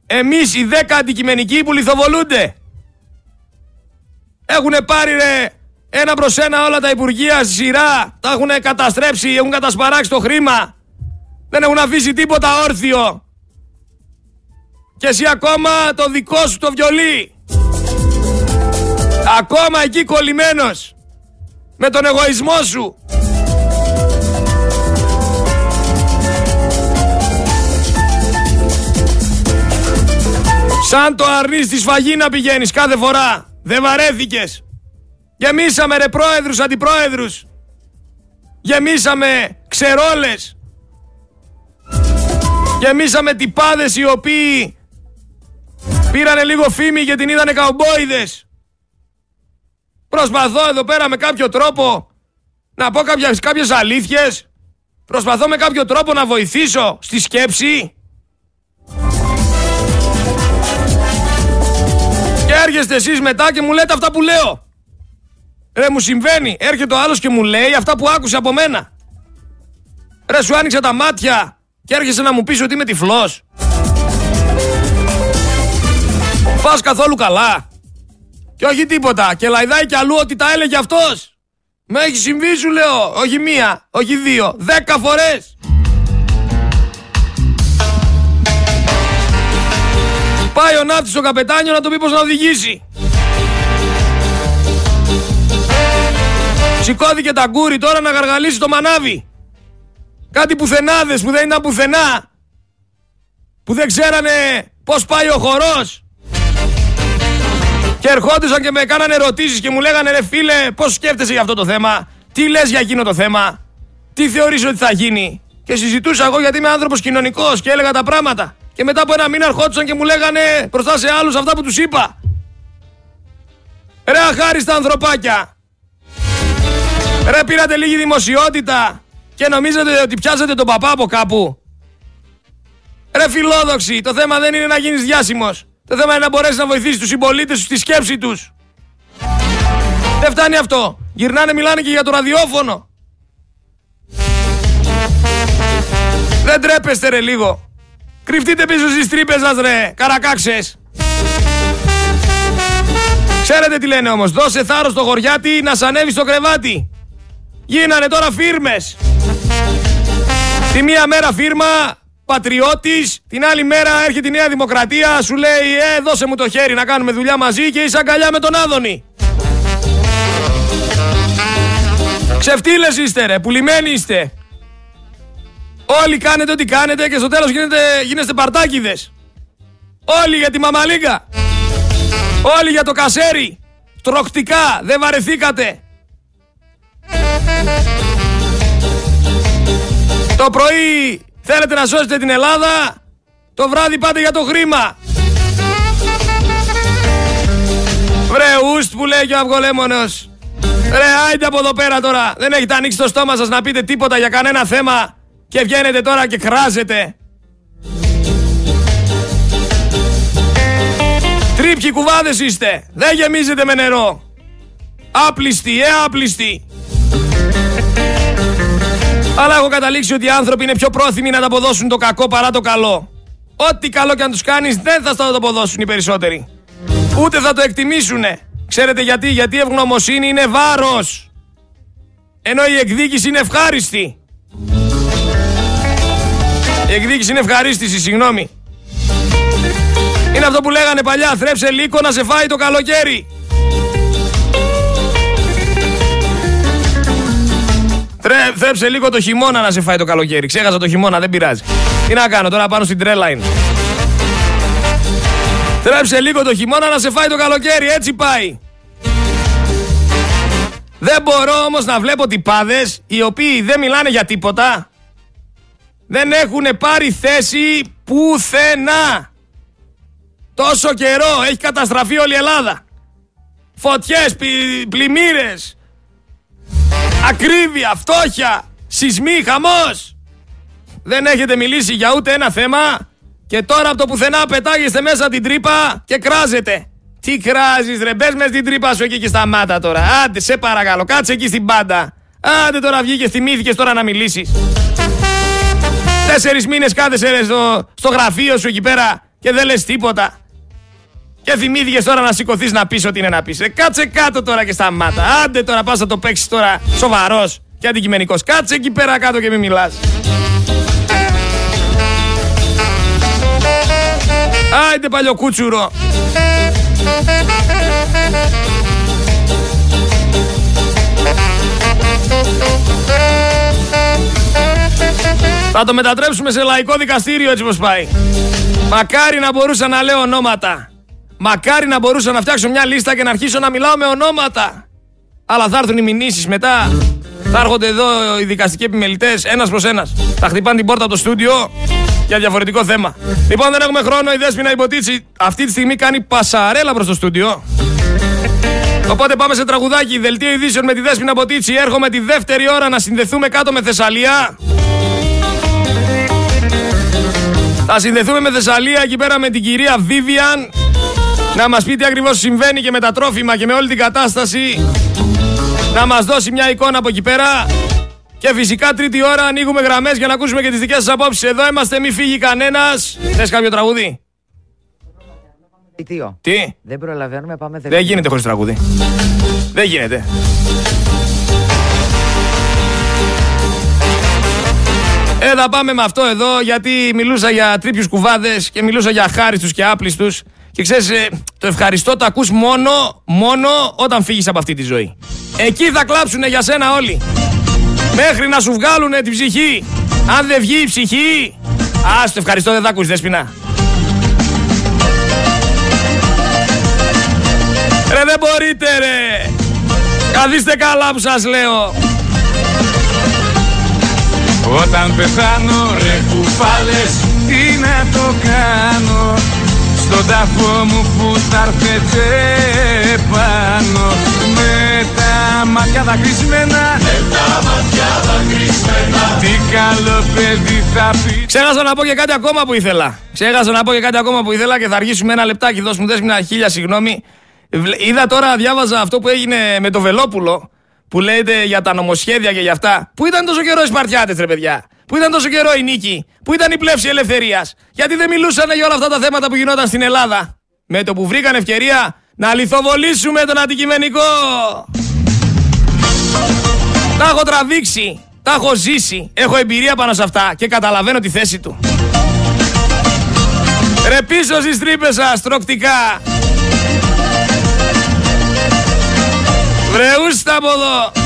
εμείς οι δέκα αντικειμενικοί που λιθοβολούνται. Έχουν πάρει ρε ένα προς ένα όλα τα υπουργεία στη σειρά, τα έχουν καταστρέψει, έχουν κατασπαράξει το χρήμα. Δεν έχουν αφήσει τίποτα όρθιο. Και εσύ ακόμα το δικό σου το βιολί. Ακόμα εκεί κολλημένος. Με τον εγωισμό σου. Σαν το αρνί στη σφαγή να πηγαίνεις κάθε φορά. Δεν βαρέθηκες. Γεμίσαμε ρε πρόεδρους, αντιπρόεδρους. Γεμίσαμε ξερόλες. Γεμίσαμε τυπάδες οι οποίοι πήρανε λίγο φήμη και την είδανε καουμπόιδες. Προσπαθώ εδώ πέρα με κάποιο τρόπο να πω κάποιες, κάποιες αλήθειες. Προσπαθώ με κάποιο τρόπο να βοηθήσω στη σκέψη. Και έρχεστε εσείς μετά και μου λέτε αυτά που λέω. Ρε μου συμβαίνει. Έρχεται ο άλλος και μου λέει αυτά που άκουσε από μένα. Ρε σου άνοιξε τα μάτια και έρχεσαι να μου πεις ότι είμαι τυφλός. Πας καθόλου καλά. Και όχι τίποτα. Και λαϊδάει κι αλλού ότι τα έλεγε αυτός. Με έχει συμβεί σου λέω. Όχι μία, όχι δύο. Δέκα φορές. Πάει ο ναύτης στο καπετάνιο να το πει πως να οδηγήσει. Σηκώθηκε τ' αγγούρι τώρα να γαργαλήσει το μανάβη. Κάτι πουθενάδες που δεν ήταν πουθενά. Που δεν ξέρανε πώς πάει ο χορός. Και ερχόντουσαν και με κάνανε ερωτήσεις και μου λέγανε ρε φίλε πώς σκέφτεσαι για αυτό το θέμα; Τι λες για εκείνο το θέμα; Τι θεωρείς ότι θα γίνει; Και συζητούσα εγώ γιατί είμαι άνθρωπος κοινωνικός και έλεγα τα πράγματα. Και μετά από ένα μήνα ερχόντουσαν και μου λέγανε μπροστά σε άλλους αυτά που τους είπα. Ρε αχάριστα ανθρωπάκια. Ρε πήρατε λίγη δημοσιότητα και νομίζετε ότι πιάσατε τον παπά από κάπου. Ρε φιλόδοξη, το θέμα δεν είναι να γίνεις διάσημος. Το θέμα είναι να μπορέσεις να βοηθήσεις τους συμπολίτες σου στη σκέψη τους. Δεν φτάνει αυτό. Γυρνάνε, μιλάνε και για το ραδιόφωνο. Δεν τρέπεστε ρε λίγο. Κρυφτείτε πίσω στις τρύπες σας ρε, καρακάξες. Ξέρετε τι λένε όμως, δώσε θάρρος στο χωριάτι να σ' ανέβει στο κρεβάτι. Γίνανε τώρα φίρμες. Τη μία μέρα φίρμα, πατριώτης, την άλλη μέρα έρχεται η Νέα Δημοκρατία, σου λέει ε δώσε μου το χέρι να κάνουμε δουλειά μαζί και είσαι αγκαλιά με τον Άδωνη. Ξεφτύλες είστε ρε, πουλημένοι είστε. Όλοι κάνετε ό,τι κάνετε και στο τέλος γίνετε, γίνεστε παρτάκιδες. Όλοι για τη μαμαλίγκα. Όλοι για το κασέρι. Τροκτικά, δεν βαρεθήκατε. Το πρωί θέλετε να σώσετε την Ελλάδα, το βράδυ πάτε για το χρήμα. Βρε ουστ που λέει και ο αυγολέμονος. Ρε άιντε από εδώ πέρα τώρα. Δεν έχετε ανοίξει το στόμα σας να πείτε τίποτα για κανένα θέμα και βγαίνετε τώρα και κράζετε. Τρίπιοι κουβάδες είστε. Δεν γεμίζετε με νερό. Άπλιστοι, ε άπλιστοι. Αλλά έχω καταλήξει ότι οι άνθρωποι είναι πιο πρόθυμοι να τα αποδώσουν το κακό παρά το καλό. Ό,τι καλό και αν τους κάνεις δεν θα το αποδώσουν οι περισσότεροι. Ούτε θα το εκτιμήσουνε. Ξέρετε γιατί, γιατί η ευγνωμοσύνη είναι βάρος. Ενώ η εκδίκηση είναι ευχάριστη. Η εκδίκηση είναι ευχαρίστηση, συγγνώμη. Είναι αυτό που λέγανε παλιά, θρέψε λύκο να σε φάει το καλοκαίρι. θρέψε λίγο το χειμώνα να σε φάει το καλοκαίρι. Ξέχασα το χειμώνα, δεν πειράζει. Τι να κάνω τώρα πάνω στην τρέλα είναι. Θρέψε λίγο το χειμώνα να σε φάει το καλοκαίρι, έτσι πάει. Δεν μπορώ όμως να βλέπω τυπάδες οι οποίοι δεν μιλάνε για τίποτα. Δεν έχουν πάρει θέση πουθενά. Τόσο καιρό έχει καταστραφεί όλη η Ελλάδα. Φωτιές, πλημμύρες, ακρίβεια, φτώχεια, σεισμοί, χαμός. Δεν έχετε μιλήσει για ούτε ένα θέμα και τώρα από το πουθενά πετάγεστε μέσα την τρύπα και κράζετε. Τι κράζεις ρε, μπες μες την τρύπα σου εκεί και σταμάτα τώρα. Άντε, σε παρακαλώ, κάτσε εκεί στην πάντα. Άντε τώρα βγήκες, θυμήθηκες τώρα να μιλήσεις. Τέσσερις μήνες κάθεσαι στο, στο γραφείο σου εκεί πέρα και δεν λες τίποτα. Και θυμήθηκες τώρα να σηκωθείς να πεις ό,τι είναι να πεις. Ε, κάτσε κάτω τώρα και σταμάτα. Άντε τώρα πας να το παίξεις τώρα σοβαρός και αντικειμενικός. Κάτσε εκεί πέρα κάτω και μην μιλάς. Άιντε παλιοκούτσουρο. Θα το μετατρέψουμε σε λαϊκό δικαστήριο έτσι πως πάει. Μακάρι να μπορούσα να λέω ονόματα. Μακάρι να μπορούσα να φτιάξω μια λίστα και να αρχίσω να μιλάω με ονόματα. Αλλά θα έρθουν οι μηνύσεις μετά. Θα έρχονται εδώ οι δικαστικοί επιμελητές ένας προς ένας. Θα χτυπάνε την πόρτα από το στούντιο για διαφορετικό θέμα. Λοιπόν, δεν έχουμε χρόνο. Η Δέσποινα Υποτίτσι αυτή τη στιγμή κάνει πασαρέλα προς το στούντιο. Οπότε πάμε σε τραγουδάκι. Δελτίο ειδήσεων με τη Δέσποινα Υποτίτσι. Έρχομαι τη δεύτερη ώρα να συνδεθούμε κάτω με Θεσσαλία. Θα συνδεθούμε με Θεσσαλία εκεί πέρα με την κυρία Βίβιαν να μας πει τι ακριβώς συμβαίνει και με τα τρόφιμα και με όλη την κατάσταση. Να μας δώσει μια εικόνα από εκεί πέρα. Και φυσικά τρίτη ώρα ανοίγουμε γραμμές για να ακούσουμε και τις δικές σας απόψεις. Εδώ είμαστε, μη φύγει κανένας. Θες κάποιο τραγούδι; Τι; Δεν προλαβαίνουμε, πάμε Δεν γίνεται χωρίς τραγούδι. Δεν γίνεται. Ε, θα πάμε με αυτό εδώ γιατί μιλούσα για τρίπιους κουβάδες και μιλούσα για χάριστους και άπλιστους και ξέρεις, ε, το ευχαριστώ το ακούς μόνο, μόνο όταν φύγεις από αυτή τη ζωή. Εκεί θα κλάψουνε για σένα όλοι. Μέχρι να σου βγάλουνε την ψυχή. Αν δεν βγει η ψυχή, ας το ευχαριστώ δεν θα ακούσεις δέσποινα. Ρε δεν μπορείτε ρε. Καθίστε καλά που σας λέω. Όταν πεθάνω ρε κουφάλες τι να το κάνω; Στον τάφο μου που θα έρθετε πάνω. Με τα μάτια δακρυσμένα με τα μάτια δακρυσμένα. Τι καλό παιδί θα πει. Ξέχασα να πω και κάτι ακόμα που ήθελα. Ξέχασα να πω και κάτι ακόμα που ήθελα και θα αργήσουμε ένα λεπτάκι. Δώσ' μου δες μια χίλια συγγνώμη. Είδα τώρα, διάβαζα αυτό που έγινε με το Βελόπουλο που λέτε για τα νομοσχέδια και για αυτά. Πού ήταν τόσο καιρό οι Σπαρτιάτες, ρε παιδιά; Πού ήταν τόσο καιρό η νίκη; Πού ήταν η πλεύση ελευθερίας; Γιατί δεν μιλούσαν για όλα αυτά τα θέματα που γινόταν στην Ελλάδα; Με το που βρήκαν ευκαιρία να λιθοβολήσουμε τον αντικειμενικό. Τα έχω τραβήξει. Τα έχω ζήσει. Έχω εμπειρία πάνω σε αυτά και καταλαβαίνω τη θέση του. Ρε πίσω στις τρύπες σας, τροκτικά. Βρεούστε από εδώ.